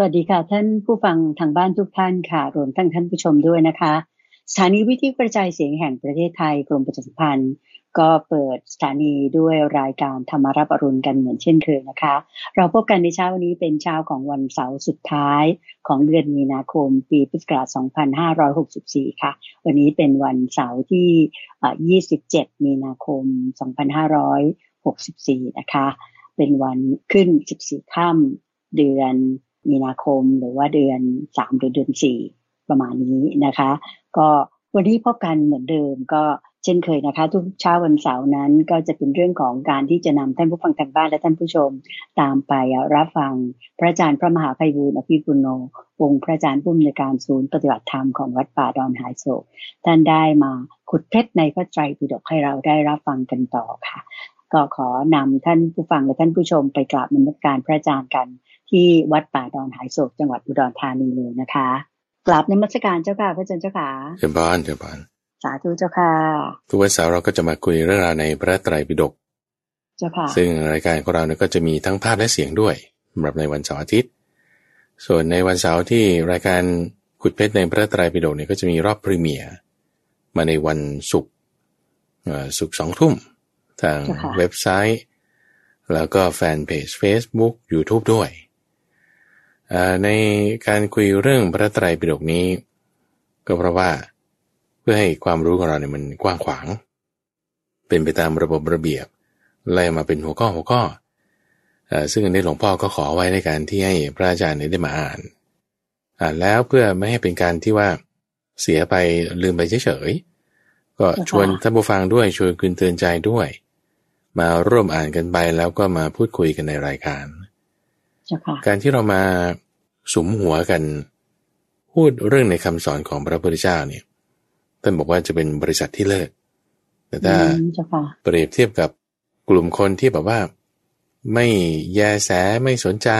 สวัสดีค่ะ ท่านผู้ฟังทางบ้านทุกท่านค่ะ รวมทั้งท่านผู้ชมด้วยนะคะ สถานีวิทยุกระจายเสียงแห่งประเทศไทยกรมประชาสัมพันธ์ ก็เปิดสถานีด้วยรายการธรรมารับอรุณกันเหมือนเช่นเคยนะคะ เราพบกันในเช้าวันนี้เป็นเช้าของวันเสาร์สุดท้ายของเดือนมีนาคม ปีพุทธศักราช 2564 ค่ะ วันนี้เป็นวันเสาร์ที่ 27 มีนาคม 2564 นะคะ เป็นวันขึ้น 14 ค่ำเดือน มีนาคมหรือว่าเดือนสามหรือเดือนสี่ประมาณนี้นะคะ ก็วันนี้พบกันเหมือนเดิมก็เช่นเคยนะคะ ทุกเช้าวันเสาร์นั้นก็จะเป็นเรื่องของการที่จะนำท่านผู้ฟังทางบ้านและท่านผู้ชม ตามไปรับฟังพระอาจารย์พระมหาภัยบูร์อภิปุโนองค์พระอาจารย์ผู้อำนวยการศูนย์ปฏิบัติธรรมของวัดป่าดอนหายโศกท่านได้มาขุดเพชรในพระไตรปิฎกให้เราได้รับฟังกันต่อค่ะ ก็ขอนำท่านผู้ฟังและท่านผู้ชมไปกราบนมัสการพระอาจารย์กัน ที่วัดป่าดอนหายโศกจังหวัดอุดรธานีเลยนะคะกราบในมัสการเจ้าค่ะพระอาจารย์เจ้าค่ะเจ้าบ้านเจ้าบ้านสาธุเจ้าค่ะทุกวันเสาร์เราก็จะมาคุยเรื่องราวในพระไตรปิฎกเจ้าค่ะซึ่งรายการของเราเนี่ยก็จะมีทั้งภาพและเสียงด้วยสำหรับในวันเสาร์อาทิตย์ ส่วนในวันเสาร์ที่รายการขุดเพชรในพระไตรปิฎกเนี่ยก็จะมีรอบพรีเมียร์มาในวันศุกร์ศุกร์สองทุ่มทางเว็บไซต์ แล้วก็แฟนเพจ Facebook YouTube ด้วย ในการคุยเรื่องพระไตรปิฎกนี้ ก็เพราะว่าเพื่อให้ความรู้ของเราเนี่ยมันกว้างขวาง เป็นไปตามระบบระเบียบไล่มาเป็นหัวข้อหัวข้อซึ่งอันหลวงพ่อก็ขอไว้ในการที่ให้พระอาจารย์ได้มาอ่านอ่านแล้วเพื่อไม่ให้เป็นการที่ว่าเสียไปลืมไปเฉยๆ ก็ชวนท่านผู้ฟังด้วยชวนคืนเตือนใจด้วย มาร่วมอ่านกันไปแล้วก็มาพูดคุยกันในรายการ การที่เรามาสุมหัวกัน พูดเรื่องในคำสอนของพระพุทธเจ้าเนี่ยท่านบอกว่าจะเป็นบริษัทที่เลิศแต่ถ้าเปรียบเทียบกับกลุ่มคนที่แบบว่า ไม่แยแสไม่สนใจ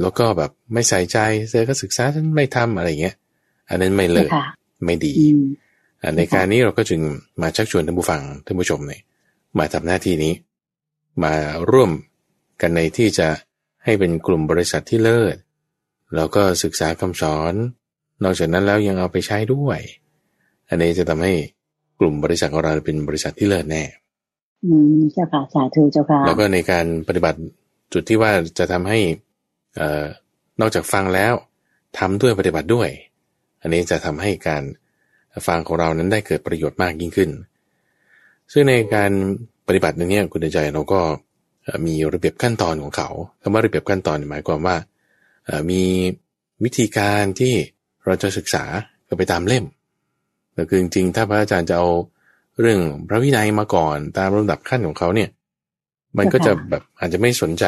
แล้วก็แบบไม่ใส่ใจเจอก็ศึกษาฉันไม่ทำอะไรเงี้ย อันนั้นไม่เลิศไม่ดีในการนี้เราก็จึงมาชักชวนท่านผู้ฟังท่านผู้ชมเนี่ยมาทำหน้าที่นี้ มาร่วมกันในที่จะ ให้เป็นกลุ่มบริษัทที่เลิศ แล้วก็ศึกษาคำสอน นอกจากนั้นแล้วยังเอาไปใช้ด้วย อันนี้จะทำให้กลุ่มบริษัทของเราเป็นบริษัทที่เลิศแน่ อืมเจ้าค่ะสาธุเจ้าค่ะ แล้วก็ในการปฏิบัติจุดที่ว่าจะทำให้เอ่อนอกจากฟังแล้วทำด้วยปฏิบัติด้วย อันนี้จะทำให้การฟังของเรานั้นได้เกิดประโยชน์มากยิ่งขึ้น ซึ่งในการปฏิบัตินี้คุณใจเราก็ มีระเบียบขั้นตอนของเขาคำว่าระเบียบขั้นตอนหมายความว่ามีวิธีการที่เราจะศึกษาก็ไปตามเล่มแต่คือจริงๆ ถ้าพระอาจารย์จะเอาเรื่องพระวินัยมาก่อนตามลำดับขั้นของเขาเนี่ย มันก็จะแบบอาจจะไม่สนใจ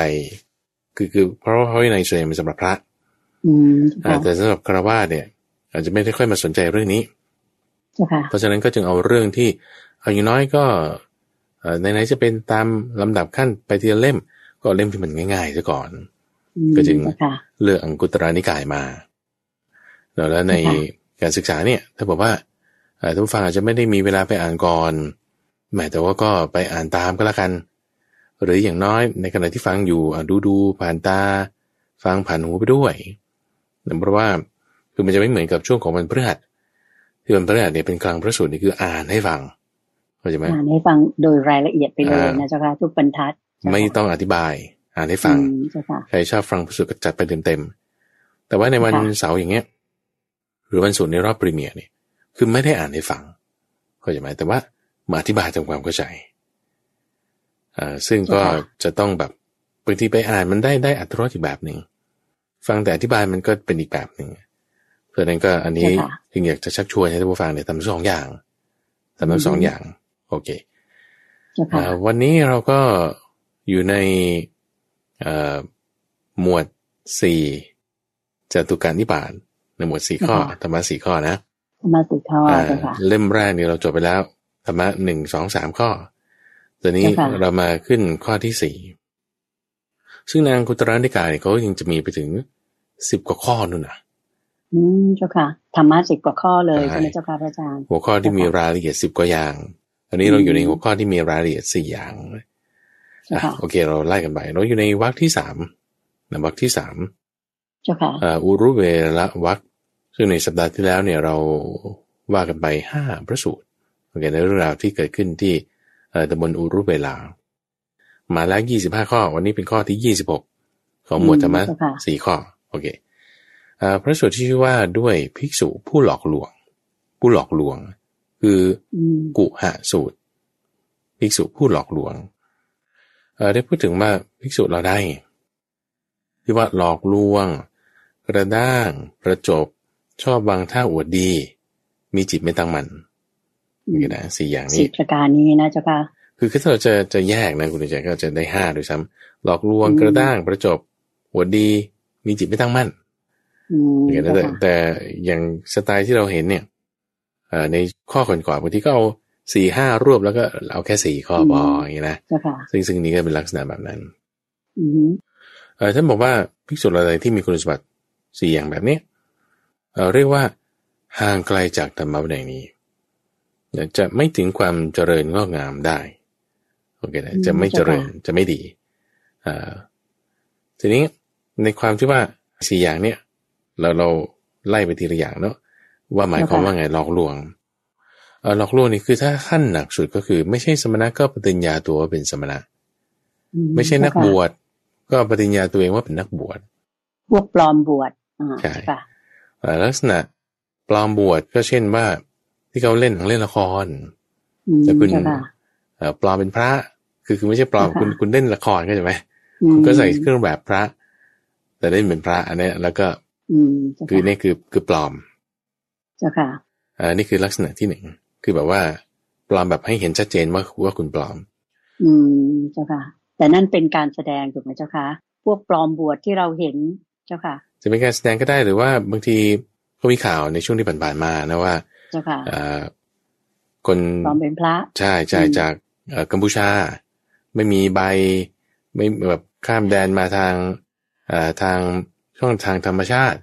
คือคือเพราะว่าพระวินัยส่วนใหญ่เป็นสำหรับพระแต่สำหรับคารวะเนี่ย อาจจะไม่ได้ค่อยมาสนใจเรื่องนี้เพราะฉะนั้นก็จึงเอาเรื่องที่เอาอย่างน้อยก็ใน ไหนจะเป็นตามลำดับขั้นไปทีละเล่ม ก็เล่มที่มันง่ายๆซะก่อน ก็จึงเลือกอังกุตรานิกายมา แล้วในการศึกษาเนี่ย ถ้าบอกว่าท่านผู้ฟังอาจจะไม่ได้มีเวลาไปอ่านก่อนแม้แต่ว่าก็ไปอ่านตามก็แล้วกัน หรืออย่างน้อยในขณะที่ฟังอยู่ดูดูผ่านตา ฟังผ่านหูไปด้วยเพราะว่าคือมันจะไม่เหมือนกับช่วงของวันพฤหัสที่วันพฤหัสเนี่ยเป็นกลางพระสูตรนี่คืออ่านให้ฟัง เข้าใจไหมอ่านให้ฟังโดยรายละเอียดไปเลยนะเจ้าค่ะทุกบรรทัด ไม่ต้องอธิบาย อ่านให้ฟังใครชอบฟังพระสูตรก็จัดไปเต็มๆแต่ว่าในวันเสาร์อย่างเงี้ย หรือวันศุกร์ในรอบปริเมียร์เนี่ยคือไม่ได้อ่านให้ฟังเข้าใจไหมแต่ว่ามาอธิบายทำความเข้าใจอ่าซึ่งก็จะต้องแบบบางทีไปอ่านมันได้ได้อัตรสอีกแบบหนึ่งฟังแต่อธิบายมันก็เป็นอีกแบบหนึ่งเพราะนั้นก็อันนี้จึงอยากจะชักชวนให้ท่านผู้ฟังเนี่ยทำสองอย่างทำทั้งสองอย่าง โอเควันนี้เราก็อยู่ในหมวดสี่จตุการนิบาตในหมวดสี่ข้อธรรมะสี่ข้อนะธรรมะสี่ข้อเล่มแรกนี่เราจบไปแล้วธรรมะหนึ่งสองสามข้อตอนนี้เรามาขึ้นข้อที่สี่ซึ่งนางกุตรนิกายเขายังจะมีไปถึงสิบกว่าข้อนู่นน่ะอืมเจ้าค่ะธรรมะสิบกว่าข้อเลยใช่ไหมเจ้าค่ะพระอาจารย์หัวข้อที่มีรายละเอียดสิบกว่าอย่าง ตอนนี้เราอยู่ในหัวข้อที่มีรายละเอียดสี่อย่างอะโอเค เราไล่กันไป เราอยู่ในวรรคที่สามนะวรรคที่สามเจ้าค่ะอ่าอุรุเวละวักซึ่งในสัปดาห์ที่แล้วเนี่ยเราว่ากันไปห้าพระสูตรโอเคในเรื่องราวที่เกิดขึ้นที่เอ่อตำบลอุรุเวลา มาแล้วยี่สิบห้าข้อ วันนี้เป็นข้อที่ยี่สิบหกของหมวดธรรมะอืมเจ้าค่ะสี่ข้อโอเคอ่าพระสูตรที่ชื่อว่าด้วยภิกษุผู้หลอกลวง ผู้หลอกลวง คืออืมกุหะสูตร ภิกษุผู้หลอกลวงเอ่อได้พูดถึงว่าภิกษุเราได้ที่ว่าหลอกลวง กระด้าง ประจบ ชอบวางท่าอวดดี มีจิตไม่ตั้งมันอืมนี่นะสี่อย่างสินี้บประการนี้นะเจ้าค่ะคือถ้าเราจะจะแยกนะคุณใจก็จะได้ห้าด้วยซ้ำหลอกลวงอืมกระด้างประจบอวดดี มีจิตไม่ตั้งมั่นอืมอย่างนั้นเจ้าแต่ค่ะแต่อย่างสไตล์ที่เราเห็นเนี่ยเอ่อ ในข้อก่อนๆบางทีก็เอาสี่ห้ารวบแล้วก็เอาแค่สี่ข้อพออย่างนี้นะเจ้าค่ะซึ่งซึ่งนี้ก็เป็นลักษณะแบบนั้นอืมเออท่านบอกว่าภิกษุอะไรที่มีคุณสมบัติสี่อย่างแบบเนี้ยเออเรียกว่าห่างไกลจากธรรมะวินัยนี้เนี่ยจะไม่ถึงความเจริญงอกงามได้โอเคนะจะไม่เจริญจะไม่ดีอ่าทีนี้ในความที่ว่าสี่อย่างเนี้ยเราเราไล่ไปทีละอย่างเนาะ ว่าหมายความว่าไงหลอกลวงเออหลอกลวงนี่คือถ้าขั้นหนักสุดก็คือ ไม่ใช่สมณะก็ปฏิญญาตัวว่าเป็นสมณะอืไม่ใช่นักเจ้าค่ะบวชก็ปฏิญญาตัวเองว่าเป็นนักบวชพวกปลอมบวชอ่าใช่เจ้าค่ะเอ่อลักษณะปลอมบวชก็เช่นว่า ที่เขาเล่นหนังเล่นละครอืมแต่คุณเจ้าค่ะเอ่อปลอมเป็นพระ คือคือไม่ใช่ปลอมค่ะคุณคุณเล่นละครก็ใช่ไหมอืมคุณก็ใส่เครื่องแบบพระ แต่เล่นเป็นพระอันเนี้ยแล้วก็อืมเจ้าคือค่ะนี่คือคือปลอม เจ้าค่ะอ่านี่คือลักษณะที่หนึ่งคือแบบว่า ปลอมแบบให้เห็นชัดเจนว่าว่าคุณปลอม อืมเจ้าค่ะ แต่นั่นเป็นการแสดงถูกไหมเจ้าค่ะ พวกปลอมบวชที่เราเห็นเจ้าค่ะ จะเป็นการแสดงก็ได้หรือว่าบางทีก็มีข่าวในช่วงที่ผ่านๆมานะว่าเจ้าค่ะอ่าคนปลอมเป็นพระ ใช่ใช่อืมจากเอ่อกัมพูชา ไม่มีใบไม่แบบข้ามแดนมาทางเอ่อทางช่องทางธรรมชาติ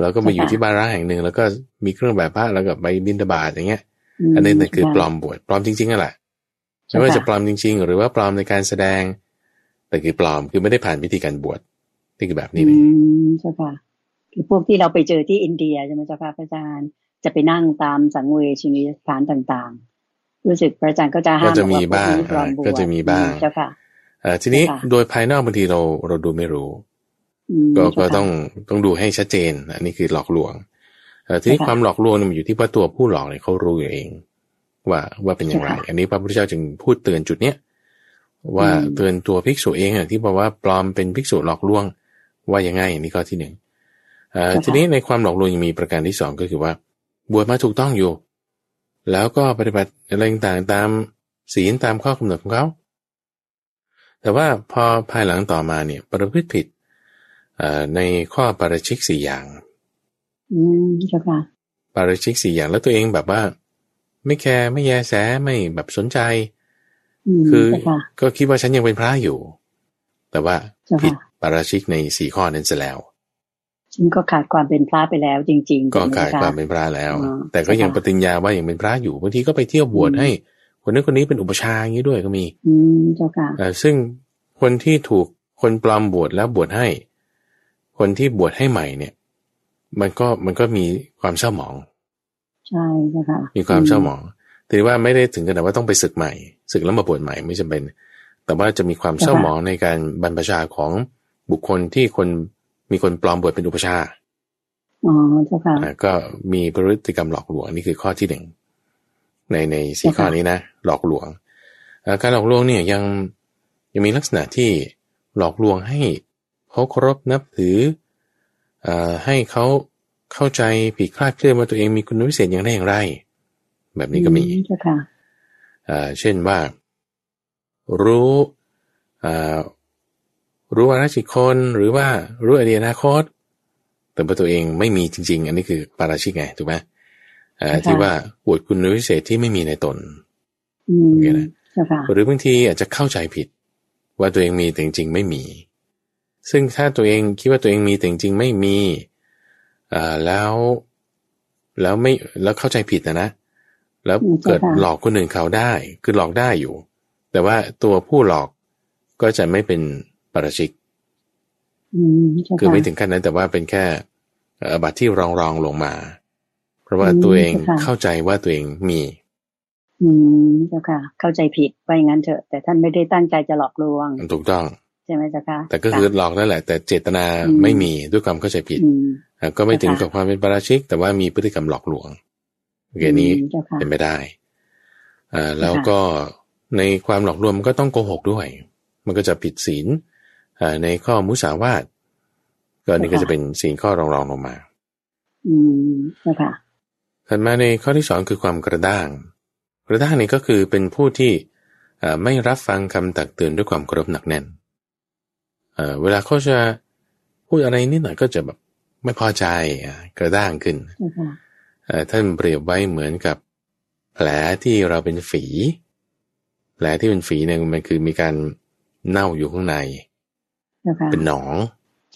แล้วก็มาอยู่ที่บ้านร้างแห่งหนึ่ง แล้วก็มีเครื่องแบบพระแล้วก็ไปบินตบาตอย่างเงี้ยมอันนี้นั่นคือเจ้าปลค่ะอมบวชปลอมจริงๆนั่นแหละเจ้าไม่ว่าค่ะจะปลอมจริง ๆ หรือว่าปลอมในการแสดง แต่คือปลอมคือไม่ได้ผ่านพิธีการบวชนี่คือแบบนี้อืเลยมเจ้าค่ะคือพวกที่เราไปเจอที่อินเดียใช่ไหมเจ้าค่ะพระอาจารย์จะไปนั่งตามสังเวชนียสถานต่างๆ รู้สึกพระอาจารย์ก็จะห้ามก็จะมีอกว่บ้างพวกนี้ปลอมบวชก็จะมีบ้างอืเจ้าค่ะเอ่อทีนี้ค่ะโดยภายนอกบางทีเราเราดูไม่รู้อืม ก็เจ้าก็ค่ะต้องต้องดูให้ชัดเจน อันนี้คือหลอกลวงเอ่อทีนี้ค่ะความหลอกลวงเนี่ยมันอยู่ที่ว่าตัวผู้หลอกเนี่ยเขารู้อยู่เอง ว่าว่าเป็นอย่างไรค่ะอันนี้พระพุทธเจ้าจึงพูดเตือนจุดเนี้ยว่าอืมเตือนตัวภิกษุเองอะที่บอกว่าปลอมเป็นภิกษุหลอกลวงว่ายังไงอันนี้ข้อที่หนึ่งเอ่อทีนี้ในความหลอกลวงยังมีประการที่สองก็คือว่า บวชมาถูกต้องอยู่ แล้วก็ปฏิบัติอะไรต่างๆตามศีลตามข้อกำหนดของเขาแต่ว่าพอภายหลังต่อมาเนี่ย ประพฤติผิดเอ่อ ในข้อปาราชิกสี่อย่าง อืมเจ้าค่ะปาราชิกสี่อย่างแล้วตัวเองแบบว่า ไม่แคร์ไม่แยแสไม่แบบสนใจอืมคือเจ้าค่ะก็คิดว่าฉันยังเป็นพระอยู่ แต่ว่าเจ้าค่ะผิดปาราชิกในสี่ข้อนั้นเสียแล้วฉันก็ขาดความเป็นพระไปแล้ว จริง ๆ ก็ถูไหขาดเจ้ความเป็นพระแล้วอ่าแต่ก็ยังใช่ปค่ะฏิญญาว่ายังเป็นพระอยู่บางทีก็ไปเที่ยวบวชอืมให้ คนนั้นคนนี้เป็นอุปชฌาย์อย่างนี้ด้วยก็มี อืมเจ้าค่ะเอ่อซึ่งคนที่ถูกคนปลอมบวชแล้วบวชให้ คนที่บวชให้ใหม่เนี่ย มันก็มันก็มีความเศร้าหมอง ใช่เจ้าค่ะมีความเศร้าหมองแต่ว่าไม่ได้ถึงขนาดว่าต้องไปศึกใหม่ศึกแล้วมาบวชใหม่ไม่จำเป็น แต่ว่าจะมีความเศร้าหมองในการบรรพชาของบุคคลที่คนมีคนปลอมบวชเป็นอุปชฌาย์อ๋อเจ้าค่ะอ่าก็มีพฤติกรรมหลอกลวงนี่คือข้อที่หนึ่งในในสี่ค่ะข้อนี้นะหลอกลวงอ่าการหลอกลวงเนี่ยยังยังมีลักษณะที่หลอกลวงให้ เขาเคารพนับถืออ่าให้เขาเข้าใจผิดคลาดเคลื่อนว่าตัวเองมีคุณวิเศษอย่างไรอย่างไร แบบนี้ก็มีอืเจ้าค่ะอ่าเช่นว่า รู้อ่ารู้อนาคตคนหรือว่ารู้อดีตอนาคต แต่ว่าตัวเองไม่มีจริง ๆ อันนี้คือปาราชิกไงถูกไหมอ่าค่ะที่ว่าอวดคุณวิเศษที่ไม่มีในตนอืมโอเคนะเจ้าค่ะหรือบางทีอาจจะเข้าใจผิด ว่าตัวเองมีแต่จริงๆไม่มี ซึ่งถ้าตัวเองคิดว่าตัวเองมีแต่จริงๆไม่มีอ่าแล้วแล้วไม่แล้วเข้าใจผิดนะนะ แล้วเกิดหลอกคนอื่นเขาได้ คือหลอกได้อยู่ แต่ว่าตัวผู้หลอกก็จะไม่เป็นปาราชิกอืมเจ้าคือค่ะไม่ถึงขั้นนั้น แต่ว่าเป็นแค่เอ่อบัตรที่รองรองๆลงมา เพราะว่าอืมตัวเองเจ้าค่ะเข้าใจว่าตัวเองมี อืมเจ้าค่ะ เข้าใจผิดไปงั้นเถอะ แต่ท่านไม่ได้ตั้งใจจะหลอกลวง ถูกต้อง ใช่ไหมเจ้าค่ะแต่ก็คือหลอกนั่นแหละ แต่เจตนาอืมไม่มีด้วยความเข้าใจผิดอืมอะก็ไม่ถึงเจ้าค่ะกับความเป็นปาราชิก แต่ว่ามีพฤติกรรมหลอกลวงโอเคนี้อืมเจ้าค่ะเป็นไม่ได้อ่าแล้วก็ในความหลอกลวงมันก็ต้องโกหกด้วย มันก็จะผิดศีลอ่าในข้อมุสาวาทก็อันนี้ก็จะเป็นศีลข้อรองรองๆลงมา อืมเจ้าค่ะถัดมาในข้อที่สองคือความกระด้าง กระด้างนี่ก็คือเป็นผู้ที่เอ่อไม่รับฟังคำตักเตือนด้วยความเคารพหนักแน่น เอ่อเวลาเขาจะพูดอะไรนิดหน่อยก็จะแบบไม่พอใจอะกระด้างขึ้นเจ้าค่ะเอ่อท่านเปรียบไว้เหมือนกับ แผลที่เราเป็นฝี แผลที่เป็นฝีเนี่ยมันคือมีการเน่าอยู่ข้างในเจ้าค่ะเป็นหนอง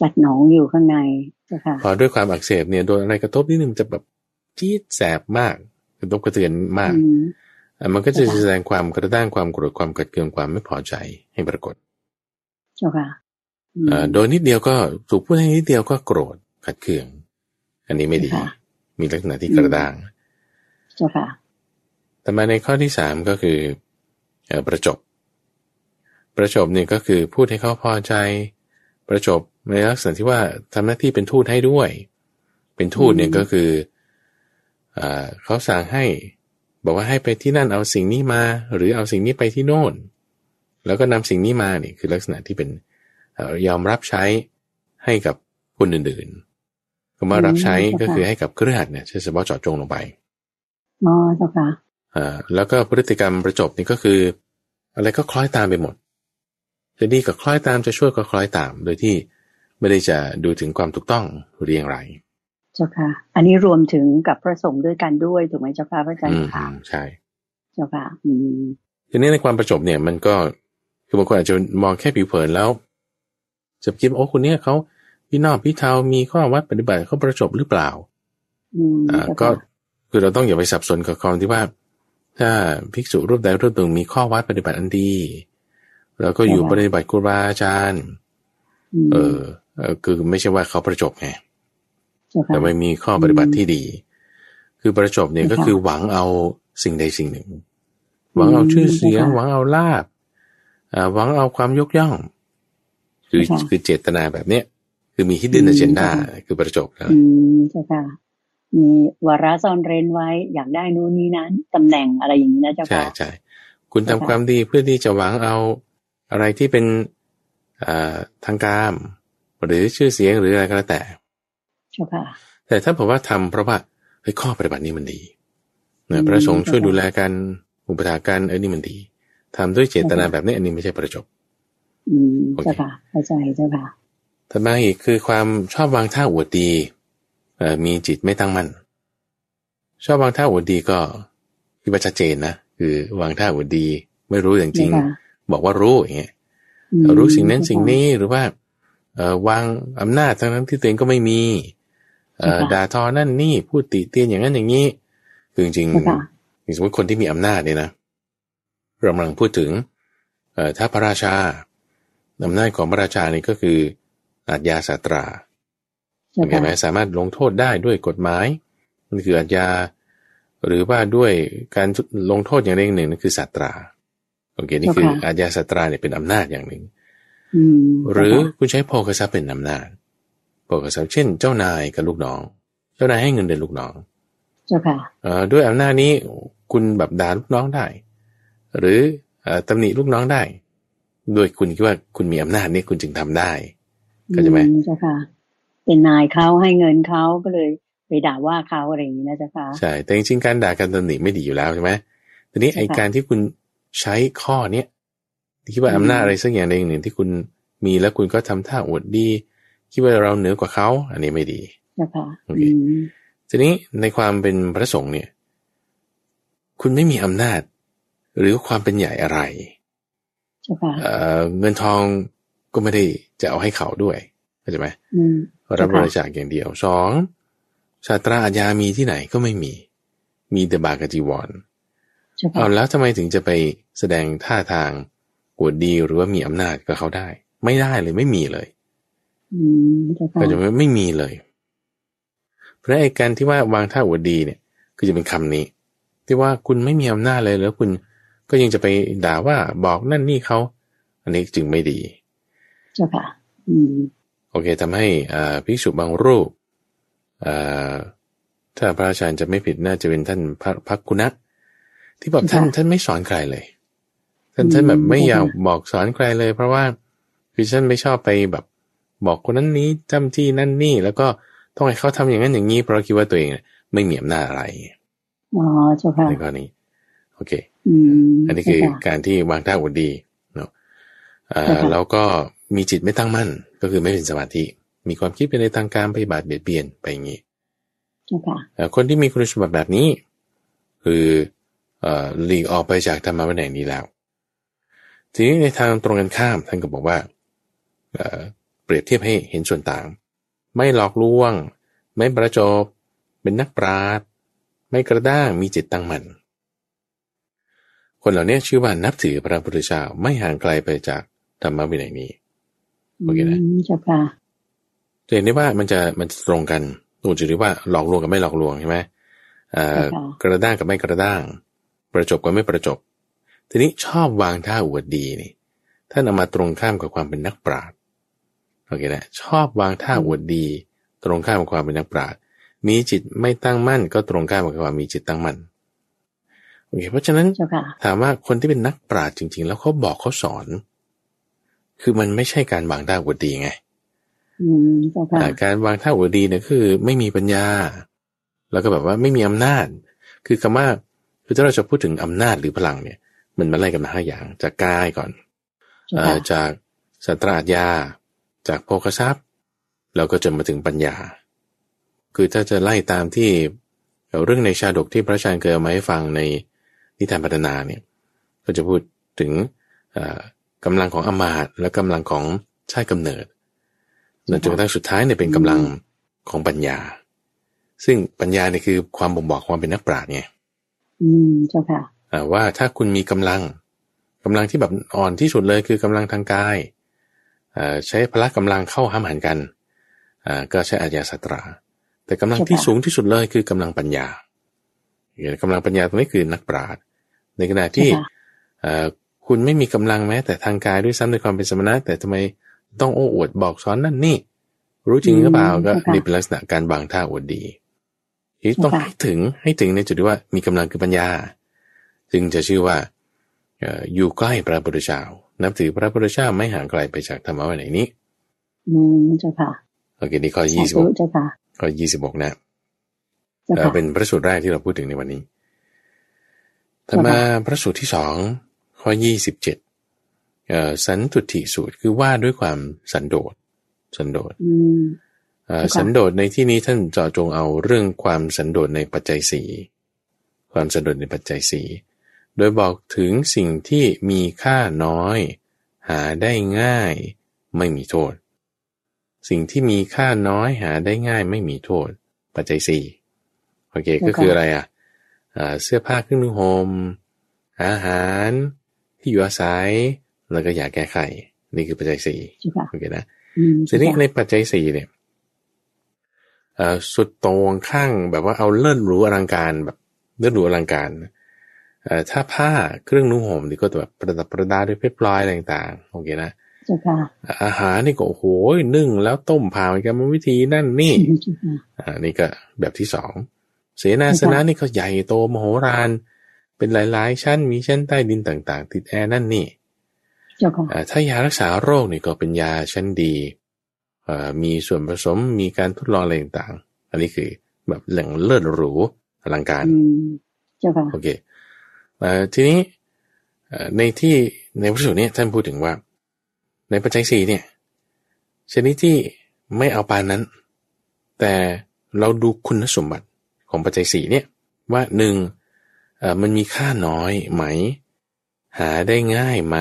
จัดหนองอยู่ข้างในเจ้าค่ะพอด้วยความอักเสบเนี่ยโดนอะไรกระทบนิดนึงมันจะแบบจี๊ดแสบมากกระทบกระเทือนมากอืมอะมันก็จะค่ะแสดงความกระด้างความโกรธความกัดเคืองความไม่พอใจให้ปรากฏเจ้าค่ะอืมอ่า โดยนิดเดียวก็ถูกพูดให้นิดเดียวก็โกรธขัดเคือง อันนี้ไม่ดีค่ะมีลักษณะที่กระด้างเจ้าค่ะแต่มาในข้อที่สามก็คือเอ่อประจบ ประจบเนี่ยก็คือพูดให้เขาพอใจ ประจบในลักษณะที่ว่าทำหน้าที่เป็นทูตให้ด้วย เป็นทูตเนี่ยอืมก็คืออ่าเขาสั่งให้ บอกว่าให้ไปที่นั่นเอาสิ่งนี้มา หรือเอาสิ่งนี้ไปที่โน่น แล้วก็นำสิ่งนี้มาเนี่ยคือลักษณะที่เป็นเอ่อ ยอมรับใช้ให้กับคนอื่นๆคำว่ารับใช้ก็คือให้กับเครือข่ายเนี่ยเฉพาะเจาะจงลงไปอ๋อเจ้าค่ะอ่าแล้วก็พฤติกรรมประจบนี่ก็คือ อะไรก็คล้อยตามไปหมด จะดีก็คล้อยตามจะช่วยก็คล้อยตาม โดยที่ไม่ได้จะดูถึงความถูกต้องหรืออย่างไรเจ้าค่ะ อันนี้รวมถึงกับพระสงฆ์ด้วยกันด้วยถูกไหมเจ้าค่ะพระอาจารอืย์มค่ะใช่ เจ้าค่ะ อืมทีนี้ในความประจบเนี่ยมันก็คือบางคนอาจจะมองแค่ผิวเผินแล้ว จะคิดว่าโอ้คนเนี้ยเขาพี่นอกพี่เทามีข้อวัดปฏิบัติเขาประจบหรือเปล่าอืมอ่าเจ้าก็ค่ะคือเราต้องอย่าไปสับสนกับความที่ว่า ถ้าภิกษุรูปใดรูปหนึ่งมีข้อวัดปฏิบัติอันดี แล้วก็อยู่ปฏิบัติครูบาอาจารย์มเออเออคือไม่ใช่ว่าเขาประจบไงเจ้าค่ะแต่ไม่มีข้อปฏิบัติที่ดี คือประจบเนี่ยค่ะก็คือหวังเอาสิ่งใดสิ่งหนึ่ง หวังเอาชื่อเสียงค่ะหวังเอาลาบอ่าหวังเอาความยกย่อง คือค่ะคือเจตนาแบบเนี้ยคือมี hidden อืม agenda ค่ะคือประจบแล้วอืมเจ้าค่ะมีวาระซ่อนเร้นไว้อยากได้นู้นนี้นั้นตำแหน่งอะไรอย่างนี้นะเจ้าใช่ค่ะใช่คุณทำค่ะความดีเพื่อที่จะหวังเอาอะไรที่เป็นอ่าทางการหรือชื่อเสียงหรืออะไรก็แล้วแต่เจ้าค่ะแต่ถ้าผมว่าทำเพราะว่าเฮ้ยข้อปฏิบัตินี้มันดีอืนะมพระสงฆ์ช่วยเข้าใจดูแลกันอุปถากันเอ้ยนี่มันดีทำด้วยเจตนาเข้าใจแบบนี้อันนี้ไม่ใช่ประจบ อืมโอเคเจ้าค่ะเข้าใจเจ้าค่ะถัดมาอีกคือความชอบวางท่าอวดดีเอ่อมีจิตไม่ตั้งมั่นชอบวางท่าอวดดีก็ที่ว่าชัดเจนนะคือวางท่าอวดดี ไม่รู้อย่างจริงเจ้าค่ะบอกว่ารู้อย่างเงี้ยอืมรู้สิ่งนั้นเจ้าค่ะสิ่งนี้หรือว่าเอ่อวางอำนาจทั้งนั้นที่ตัวเองก็ไม่มีเอ่อเจ้าค่ะด่าทอนั่นนี่พูดติเตียนอย่างนั้นอย่างนี้คือจริงเจ้าค่ะๆอย่างสมมติคนที่มีอำนาจเนี่ยนะเรากำลังพูดถึงเอ่อถ้าพระราชา อำนาจของพระราชานี่ก็คืออาญญาสาตราเจ้าเห็นไหมค่ะสามารถลงโทษได้ด้วยกฎหมายมันคืออาญาหรือว่าด้วยการลงโทษอย่างใดอย่างหนึ่งนั่นคือสาตราโอเคนี่คืออาญาสาตราเนี่ยเป็นอำนาจอย่างหนึ่งอืมหรือเจ้าค่ะคุณใช้โภคทรัพย์เป็นอำนาจโภคทรัพย์เช่น เจ้านายกับลูกน้อง เจ้านายให้เงินเดือนลูกน้องเจ้าค่ะเอ่อด้วยอำนาจนี้คุณแบบด่าลูกน้องได้ หรือเอ่อตำหนิลูกน้องได้ ด้วยคุณคิดว่าคุณมีอำนาจนี้คุณจึงทำได้เข้าใจไหมอืเจ้าค่ะ เป็นนายเขาให้เงินเขาก็เลยไปด่าว่าเขาอะไรอย่างนี้นะเจ้าค่ะใช่แต่จริงๆการด่าการตำหนิไม่ดีอยู่แล้วใช่ไหมทีนี้ไอค่ะการที่คุณใช้ข้อเนี้ยคิดว่าอืมอำนาจอะไรสักอย่างใดอย่างหนึ่งที่คุณมีแล้วคุณก็ทำท่าอวดดี คิดว่าเราเหนือกว่าเขาอันนี้ไม่ดีเจ้าค่ะโอเคอืมทีนี้ในความเป็นพระสงฆ์เนี่ย คุณไม่มีอำนาจ หรือความเป็นใหญ่อะไร เจ้าค่ะเอ่อเงินทองก็ไม่ได้จะเอาให้เขาด้วยเข้าใจไหมอืมรับบค่ะริจาคอย่างเดียวสองชาตราอาญามีที่ไหนก็ไม่มี มีแต่บากบจีวรเจ้าเอาค่ะแล้วทำไมถึงจะไปแสดงท่าทางอวดดีหรือว่ามีอำนาจกับเขาได้ ไม่ได้เลยไม่มีเลยอืมเจ้าค่ะก็จะไม่ไม่มีเลย เพราะไอ้การที่ว่าวางท่าอวดดีเนี่ย คือจะเป็นคำนี้ ที่ว่าคุณไม่มีอำนาจเลยแล้วคุณ ก็ยังจะไปด่าว่าบอกนั่นนี่เขา อันนี้จึงไม่ดีเจ้าค่ะอืมโอเคทำให้อ่าภิกษุบางรูปอ่าถ้าพระอาจารย์จะไม่ผิดน่าจะเป็นท่านพระพักกุณะที่บอกท่านค่ะท่านไม่สอนใครเลย ท่านอืมท่านแบบไม่อยากค่ะบอกสอนใครเลย เพราะว่าคือท่านไม่ชอบไปแบบ บอกคนนั้นนี้จำที่นั่นนี่ แล้วก็ต้องให้เขาทำอย่างนั้นอย่างนี้เพราะคิดว่าตัวเองไม่มีอำนาจอะไรอ๋อเจ้าค่ะในกรณีโอเค อืมอันนี้คือเจ้าค่ะการที่วางท่าอวดดีเนาะอ่าค่ะแล้วก็มีจิตไม่ตั้งมั่น ก็คือไม่เป็นสมาธิ มีความคิดไปในทางการปฏิบัติเบียดเบียนไปอย่างนี้เจ้าค่ะเอ่อคนที่มีคุณสมบัติแบบนี้ คือเอ่อหลีกออกไปจากธรรมะวินัยนี้แล้ว ทีนี้ในทางตรงกันข้ามท่านก็บอกว่าเอ่อเปรียบเทียบให้เห็นส่วนต่าง ไม่หลอกลวง ไม่ประจบ เป็นนักปราชญ์ไม่กระด้างมีจิตตั้งมั่น คนเหล่านี้ชื่อว่านับถือพระพุทธเจ้าไม่ห่างไกลไปจากธรรมวินัยนี้โอเคนะมเจ้าค่ะจะเห็นได้ว่ามันจะมันจะตรงกันตรงจุดที่ว่าหลอกลวงกับไม่หลอกลวงใช่ไหมเอ่อค่ะกระด้างกับไม่กระด้าง ประจบกับไม่ประจบ ทีนี้ชอบวางท่าอวดดีนี่ท่านเอามาตรงข้ามกับความเป็นนักปราชญ์โอเคนะชอบวางท่าอวดดี ตรงข้ามกับความเป็นนักปราชญ์มีจิตไม่ตั้งมั่นก็ตรงข้ามกับความมีจิตตั้งมั่น โอเคเพราะฉะนั้นเจ้าค่ะถามว่าคนที่เป็นนักปราชญ์จริง ๆ แล้วเขาบอกเขาสอน คือมันไม่ใช่การวางท่าอวดดีไงอืมเจ้าค่ะอ่าการวางท่าอวดดีเนี่ยคือ ไม่มีปัญญา แล้วก็แบบว่าไม่มีอำนาจ คือคำว่าคือถ้าเราจะพูดถึงอำนาจหรือพลังเนี่ย มันมาไล่กันมาห้าอย่างจากกายก่อนเจ้าเอ่ค่ะอจากสัตราญาจากโภคทรัพย์แล้วก็จนมาถึงปัญญา คือถ้าจะไล่ตามที่เรื่องในชาดกที่พระอาจารย์เคยเอามาให้ฟังใน นิทานพัฒนาเนี่ยก็จะพูดถึงเอ่อกำลังของอำมาตย์และกำลังของชาติกำเนิดจนกระทั่งสุดท้ายเนี่ยเป็นกำลังของปัญญา ซึ่งปัญญาเนี่ยคือความบ่งบอกความเป็นนักปราชญ์ไงอืมเจ้าค่ะอ่าว่าถ้าคุณมีกำลังกำลังที่แบบอ่อนที่สุดเลยคือกำลังทางกายอ่าใช้พละกำลังเข้าห้ามหันกันอ่าก็ใช้อาญาสัตรา แต่กำลังที่ใช่ค่ะสูงที่สุดเลยคือกำลังปัญญาอย่างกำลังปัญญาตรงนี้คือนักปราชญ์ ในขณะที่เจ้าค่ะอ่าคุณไม่มีกำลังแม้ แต่ทางกายด้วยซ้ำในความเป็นสมณะ แต่ทำไมต้องโอ้อวดบอกสอนนั่นนี่ รู้จริงหรือเปล่าอืมก็ใช่ค่ะนี่เป็นลักษณะการวางท่าอวดดีที่ต้องใช่ค่ะให้ถึงให้ถึงในจุดที่ว่ามีกำลังคือปัญญา จึงจะชื่อว่าเอ่ออยู่ใกล้พระพุทธเจ้านับถือพระพุทธเจ้าไม่ห่างไกลไปจากธรรมะวันไหนนี้ อืมเจ้าค่ะโอเคนี่ข้อสายี่สิบธุหกเจ้าค่ะข้อยี่สิบหกนะเจ้าเอ่อค่ะเป็นพระสูตรแรกที่เราพูดถึงในวันนี้ ต่อมาพระสูตรที่สองข้อยี่สิบเจ็ดสันตุติสูตรคือว่าด้วยความสันโดษสันโดษอืมเอ่อค่ะสันโดษในที่นี้ท่านเจาะจงเอาเรื่องความสันโดษในปัจจัยสีความสันโดษในปัจจัยสีโดยบอกถึงสิ่งที่มีค่าน้อย หาได้ง่าย ไม่มีโทษ สิ่งที่มีค่าน้อยหาได้ง่ายไม่มีโทษ ปัจจัยสี่โอเคก็คืออะไรอะอ่า เสื้อผ้าเครื่องนุ่งห่มอาหารที่อยู่อาศัย แล้วก็ยาแก้ไข นี่คือปัจจัยสี่เจ้าค่ะโอเคนะอืมทีนี้เจ้าในค่ะปัจจัยสี่เนี่ยเอ่อสุดตรงข้างแบบว่าเอาเลิศหรูอลังการแบบเลิศหรูอลังการเอ่อถ้าผ้าเครื่องนุ่งห่มนี่ก็แบบประดับประดาด้วยเพชรพลอยอะไรต่างๆโอเคนะเจ้าค่ะอาหารนี่ก็โอ้โหนึ่งแล้วต้มผ่ากรรมวิธีนั่นนี่อืมเจ้าค่ะอ่านี่ก็แบบที่สอง เสนาสนะนี่ก็ใหญ่โตมโหฬารเป็นหลาย ๆ ชั้นมีชั้นใต้ดินต่าง ๆ ติดแอร์นั่นนี่เจ้าค่ะอ่าถ้ายารักษาโรคนี่ก็เป็นยาชั้นดีอ่ามีส่วนผสมมีการทดลองอะไรต่างๆ อันนี้คือแบบแหล่งเลิศหรูอลังการอืมเจ้าค่ะโอเคอ่าทีนี้เอ่อในที่ในพระสูตรเนี้ท่านพูดถึงว่า ในปัจจัยสี่เนี่ยชนิดที่ไม่เอาปานนั้น แต่เราดูคุณสมบัติ ของปัจจัยสี่เนี่ยว่าหนึ่งเอ่อมันมีค่าน้อยไหม หาได้ง่ายไหม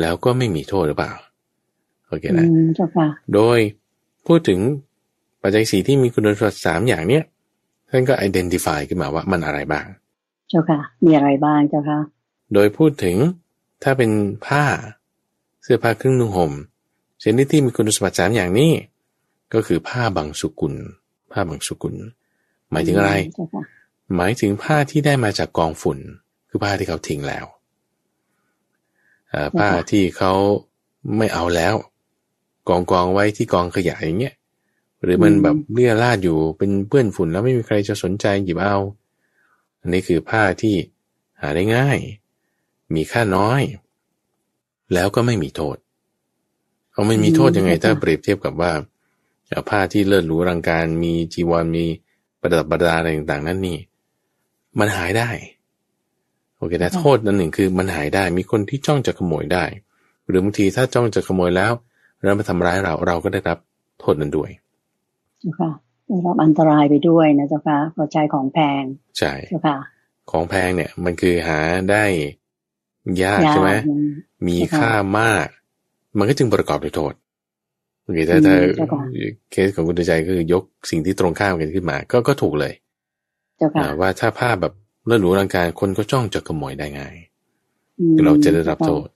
แล้วก็ไม่มีโทษหรือเปล่าโอเคอืนะมเจ้าค่ะโดยพูดถึงปัจจัยสี่ที่มีคุณสมบัติสามอย่างเนี้ยท่านก็ identify ขึ้นมาว่ามันอะไรบ้าง เจ้าค่ะ มีอะไรบ้างเจ้าค่ะ โดยพูดถึงถ้าเป็นผ้าเสื้อผ้าเครื่องนุ่งห่มชนิดที่มีคุณสมบัติสามอย่างนี้ ก็คือผ้าบางสุกุล ผ้าบางสุกุล หมายถึงอะไรเจ้าค่ะหมายถึงผ้าที่ได้มาจากกองฝุ่น คือผ้าที่เขาทิ้งแล้วเอ่อผ้าที่เขาไม่เอาแล้ว กองกองไว้ที่กองขยะอย่างเงี้ยหรือมันแบบเลี่ยราดอยู่เป็นเปื้อนฝุ่นแล้วไม่มีใครจะสนใจหยิบเอา อันนี้คือผ้าที่หาได้ง่าย มีค่าน้อย แล้วก็ไม่มีโทษ เอาไม่มีโทษยังไงถ้าเปรียบเทียบกับว่าเอาผ้าที่เลิศหรูรังการมีจีวรมี ประดับประดาอะไรต่างๆ นั่นนี่ มันหายได้ โอเคแต่โทษนั่นหนึ่งคือมันหายได้ มีคนที่จ้องจะขโมยได้ หรือบางทีถ้าจ้องจะขโมยแล้ว แล้วมาทำร้ายเราเราก็ได้รับโทษนั้นด้วยเจ้าค่ะได้รับอันตรายไปด้วยนะเจ้าค่ะเพราะใช้ของแพงใช่เจ้าค่ะ ของแพงเนี่ย มันคือหาได้ยากใช่ไหมยากมันมีใช่ค่ะค่ามาก มันก็จึงประกอบด้วยโทษ โอเคถ้าถ้าอืมเจ้าค่ะเคสของคุณใจก็คือยกสิ่งที่ตรงข้ามกันขึ้นมา ก็ก็ถูกเลยเจ้าค่ะอ่าว่าถ้าภาพแบบเลื่อนหรูรังการคนก็จ้องจะขโมยได้ง่ายอืมเราจะได้รับโทษ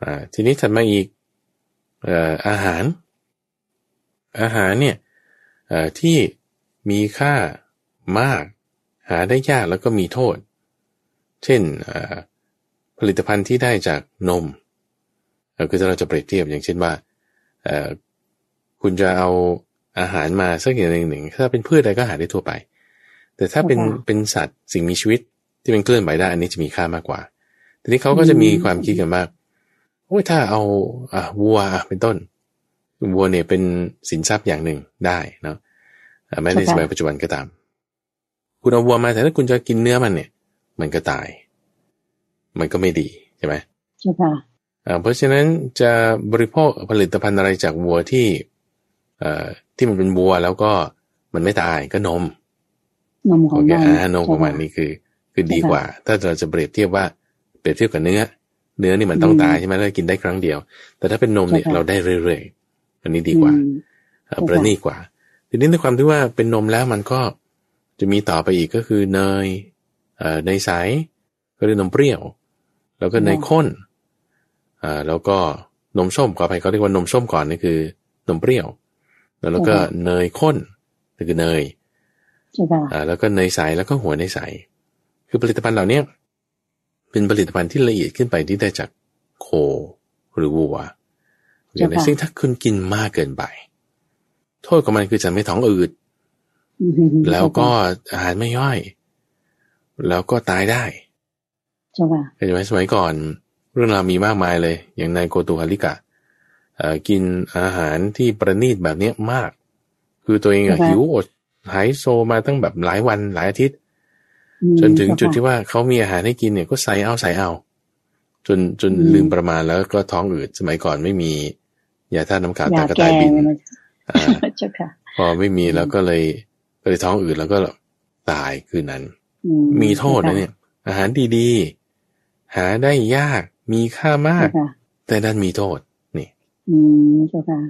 อ่าทีนี้ถัดมาอีกเอ่ออาหาร อาหารเนี่ยเอ่อที่มีค่ามาก หาได้ยากแล้วก็มีโทษ เช่นเอ่อผลิตภัณฑ์ที่ได้จากนมเอ่อคือถ้าเราจะเปรียบเทียบอย่างเช่นว่าเอ่อ คุณจะเอาอาหารมาสักอย่างหนึ่งหนึ่งถ้าเป็นพืชอะไรก็หาได้ทั่วไป แต่ถ้าเป็นเป็นสัตว์สิ่งมีชีวิตที่เป็นเคลื่อนไหวได้ อันนี้จะมีค่ามากกว่า ทีนี้เขาก็จะมีความคิดกันว่าโอ้ยถ้าเอาอะวัวอะเป็นต้น วัวเนี่ยเป็นสินทรัพย์อย่างหนึ่งได้เนาะอะแม้ในสมัยปัจจุบันก็ตาม คุณเอาวัวมาแต่ถ้าคุณจะกินเนื้อมันเนี่ย มันก็ตาย มันก็ไม่ดีใช่ไหมเจ้าค่ะอ่า เพราะฉะนั้นจะบริโภคผลิตภัณฑ์อะไรจากวัวที่เอ่อที่มันเป็นวัวแล้วก็มันไม่ตายก็นม นมขอโองเคมันอ่านมของมันนี่คือ คือดีกว่า ถ้าเราจะเปรียบเทียบว่าเปรียบเทียบกับเนื้อ เนื้อนี่มันต้องตายใช่ไหมแล้วกินได้ครั้งเดียว แต่ถ้าเป็นนมเนี่ยเราได้เรื่อยๆอันนี้ดีกว่าอืมเอ่อประณีตกว่า ทีนี้ในความที่ว่าเป็นนมแล้วมันก็จะมีต่อไปอีกก็คือเนยเอ่อเนยใสก็เรียกนมเปรี้ยว แล้วก็เนยข้น อ่าแล้วก็นมส้มขออภัยเขาเรียกว่านมส้มก่อนนี่คือนมเปรี้ยว แล้วแล้วก็เนยข้นนี่คือเนยเจ้าค่ะอ่าแล้วก็เนยใสแล้วก็หัวเนยใสคือผลิตภัณฑ์เหล่าเนี้ยเป็นผลิตภัณฑ์ที่ละเอียดขึ้นไปที่ได้จากโคหรือวัวอย่างนี้ซึ่งถ้าคุณกินมากเกินไปโทษของมันคือจะไม่ท้องอืดอืมแล้วก็อาหารไม่ย่อย แล้วก็ตายได้เจ้าค่ะเห็นไหมสมัยก่อน เรื่องราวมีมากมายเลย อย่างนายโกตุฮาริกะเอ่อกินอาหารที่ประณีตแบบเนี้ยมาก คือตัวเองอะหิวอดหายโซมาตั้งแบบหลายวันหลายอาทิตย์อืมจนถึงจุดเาค่ะที่ว่าเขามีอาหารให้กินเนี่ยก็ใส่เอาใส่เอา จนจนอืมลืมประมาณแล้วก็ท้องอืดสมัยก่อนไม่มียาท่าตุน้ำขาวยาตากระแก้ต่ายบินเลยนะอ่าเจ้าค่ะพอไม่มีแล้วก็เลยก็เลยท้องอืดแล้วก็ตายคืนนั้นอืมีโทษนะเนี่ย อาหารดีๆ หาได้ยากมีค่ามากเจ้าค่ะแต่ดันมีโทษ นี่ อืมเจ้าค่ะ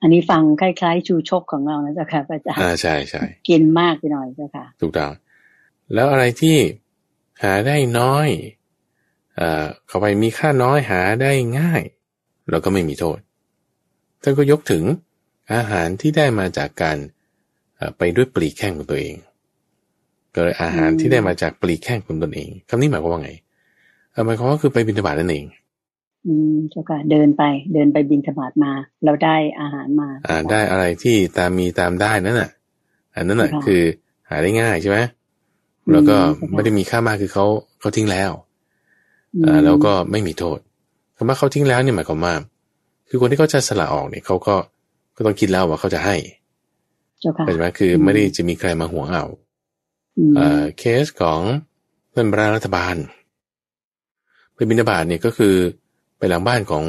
อันนี้ฟังคล้าย ๆ ชูชกของเรานะเจ้าค่ะพระอาจารย์อ่าใช่ใช่กินมากไปหน่อยเจ้าค่ะ ถูกต้อง แล้วอะไรที่หาได้น้อยเอ่อเข้าไปมีค่าน้อยหาได้ง่าย แล้วก็ไม่มีโทษท่านก็ยกถึงอาหารที่ได้มาจากการเอ่อไปด้วยปลีกแข้งของตัวเองก็เลยอาหารอืมที่ได้มาจากปลีกแข้งของตนเองคำนี้หมายความว่าไงเอ่อ หมายความว่าคือไปบิณฑบาตนั่นเอง อืมเจ้าค่ะเดินไปเดินไปบินธบาตมา เราได้อาหารมา อ่า ได้อะไรที่ตามมีตามได้นั่นน่ะ อันนั้นน่ะค่ะคือหาได้ง่ายใช่ไหมอืมแล้วก็ค่ะไม่ได้มีค่ามากคือเขาเขาทิ้งแล้วอืมอ่าแล้วก็ไม่มีโทษคำว่าเขาทิ้งแล้วเนี่ยหมายความว่าคือคนที่เขาจะสละออกเนี่ยเขาก็ก็ต้องคิดแล้วว่าเขาจะให้เจ้าค่ะเข้าใจไหมคืออมไม่ได้จะมีใครมาห่วงเอาอืมเอ่อเคสของเพื่อนรัฐบาลไป บินาบาตเนี่ยก็คือไปหลังบ้านของ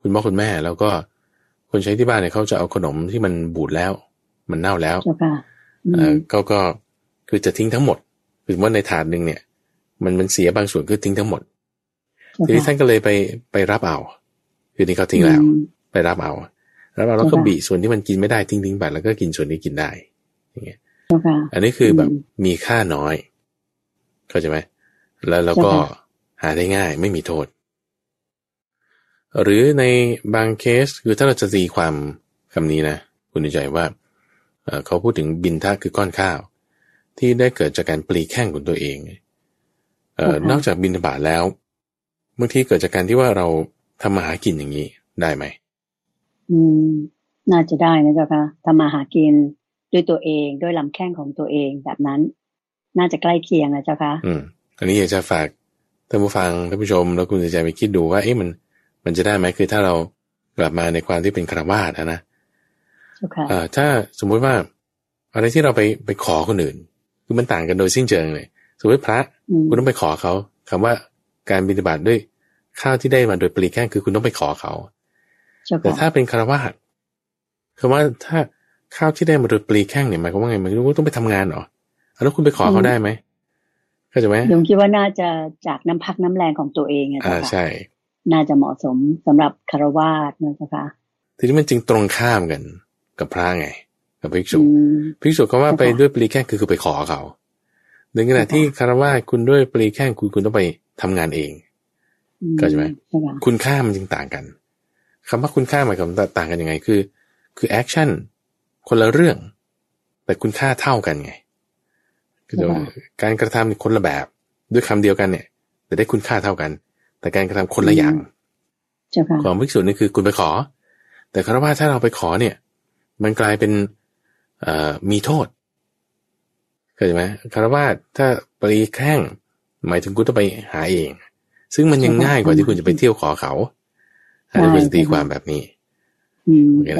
คุณพ่อคุณแม่ แล้วก็คนใช้ที่บ้านเนี่ยเขาจะเอาขนมที่มันบูดแล้ว มันเน่าแล้วเจ้าค่ะอืเอ่อมเขาก็คือจะทิ้งทั้งหมดคือว่าในถาดหนึ่งเนี่ย มันมันเสียบางส่วนคือทิ้งทั้งหมดเจ้าทีนี้ค่ะท่านก็เลยไปไปรับเอา คือนี่เขาทิ้งแล้วอืมไปรับเอารับเอาแล้วก็เจ้าค่ะบีส่วนที่มันกินไม่ได้ทิ้งทิ้งไปแล้วก็กินส่วนที่กินได้ อย่างเงี้ยเจ้าค่ะอันนี้คือแบบอืมมีค่าน้อย เข้าใจไหมแล้วแล้วก็เจ้าค่ะ หาได้ง่ายไม่มีโทษ หรือในบางเคสคือถ้าเราจะตีความคำนี้นะ คุณใจว่าเขาพูดถึงบินทะคือก้อนข้าว ที่ได้เกิดจากการปลีแข้งของตัวเองเอ่อนอกจากบินบาตแล้วบางทีเกิดจากการที่ว่าเราทำมาหากินอย่างนี้ได้ไหม อืม น่าจะได้นะเจ้าค่ะทำมาหากินด้วยตัวเองด้วยลำแข้งของตัวเองแบบนั้น น่าจะใกล้เคียงนะเจ้าค่ะ อืม อันนี้อยากจะฝาก ท่านผู้ฟังท่านผู้ชม แล้วคุณจะไปคิดดูว่าเอ๊ะมันมันจะได้ไหมคือถ้าเรากลับมาในความที่เป็นคราวาสนะอ่าถ้าสมมุติว่าอะไรที่เราไปไปขอคนอื่น คือมันต่างกันโดยสิ้นเชิงเลย สมมติพระคุณต้องไปขอเขาคำว่าการบิณฑบาตด้วยข้าวที่ได้มาโดยปลีแค่คือคุณต้องไปขอเขาแต่ถ้าเป็นคารวะคือว่าถ้าข้าวที่ได้มาโดยปลีแข้งเนี่ยหมายความว่าไงมันต้องไปทำงานเหรอแล้วคุณไปขอเขาได้ไหม เข้าใจไหมยมคิดว่าน่าจะจากน้ำพักน้ำแรงของตัวเองอะอ่าใช่ น่าจะเหมาะสมสำหรับคารวะนะเจ้าค่ะทีนี้มันจึงตรงข้ามกันกับพระไง กับภิกษุภิกษุเขาว่าไปด้วยปลีแข้งคือคือไปขอเขาในขณะที่คารวะคุณด้วยปลีแข้งคุณคุณต้องไปทำงานเองเข้าใจไหมคุณค่ามันจึงต่างกันคำว่าคุณค่าหมายความต่างกันยังไงคือ คือแอคชั่นคนละเรื่อง แต่คุณค่าเท่ากันไง คือการกระทำคนละแบบ ด้วยคำเดียวกันเนี่ย แต่ได้คุณค่าเท่ากัน แต่การกระทำคนละอย่างความวิสุทธิ์นี่คือคุณไปขอ แต่คารวะถ้าเราไปขอเนี่ย มันกลายเป็นเอ่อมีโทษเข้าใจไหมคารวะถ้าปรีแข้งหมายถึงคุณต้องไปหาเอง ซึ่งมันยังง่ายกว่าที่คุณจะไปเที่ยวขอเขาอันนี้เป็นตีความแบบนี้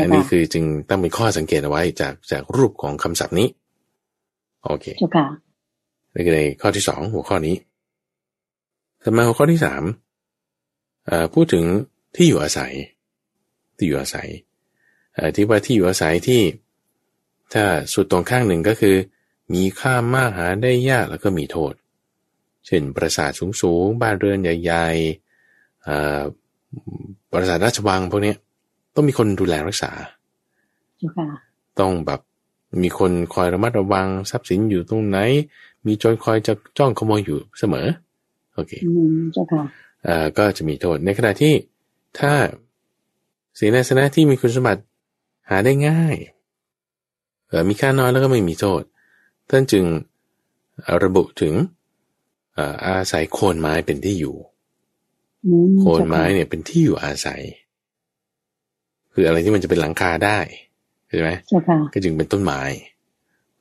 อันนี้คือจึงต้องมีข้อสังเกตเอาไว้จากจากรูปของคำศัพท์นี้ โอเคเจ้าค่ะในในข้อที่สองหัวข้อนี้ต่อมาหัวข้อที่สามพูดถึงที่อยู่อาศัย ที่อยู่อาศัยที่ว่าที่อยู่อาศัยที่ ถ้าสุดตรงข้างหนึ่งก็คือ มีค่ามากหาได้ยากแล้วก็มีโทษ เช่นปราสาทสูงๆบ้านเรือนใหญ่ๆปราสาทราชวังพวกนี้ต้องมีคนดูแลรักษา ต้องแบบ มีคนคอยระมัดระวังทรัพย์สินอยู่ตรงไหน มีโจรคอยจะจ้องขโมยอยู่เสมอ โอเคเจ้าค่ะอ่าก็จะมีโทษในขณะที่ถ้าศีลสนะที่มีคุณสมบัติหาได้ง่ายเออมีค่าน้อยแล้วก็ไม่มีโทษ ท่านจึงระบุถึงอาศัยโคนไม้เป็นที่อยู่ โคนไม้เนี่ยเป็นที่อยู่อาศัย คืออะไรที่มันจะเป็นหลังคาได้ใช่ไหมก็จึงเป็นต้นไม้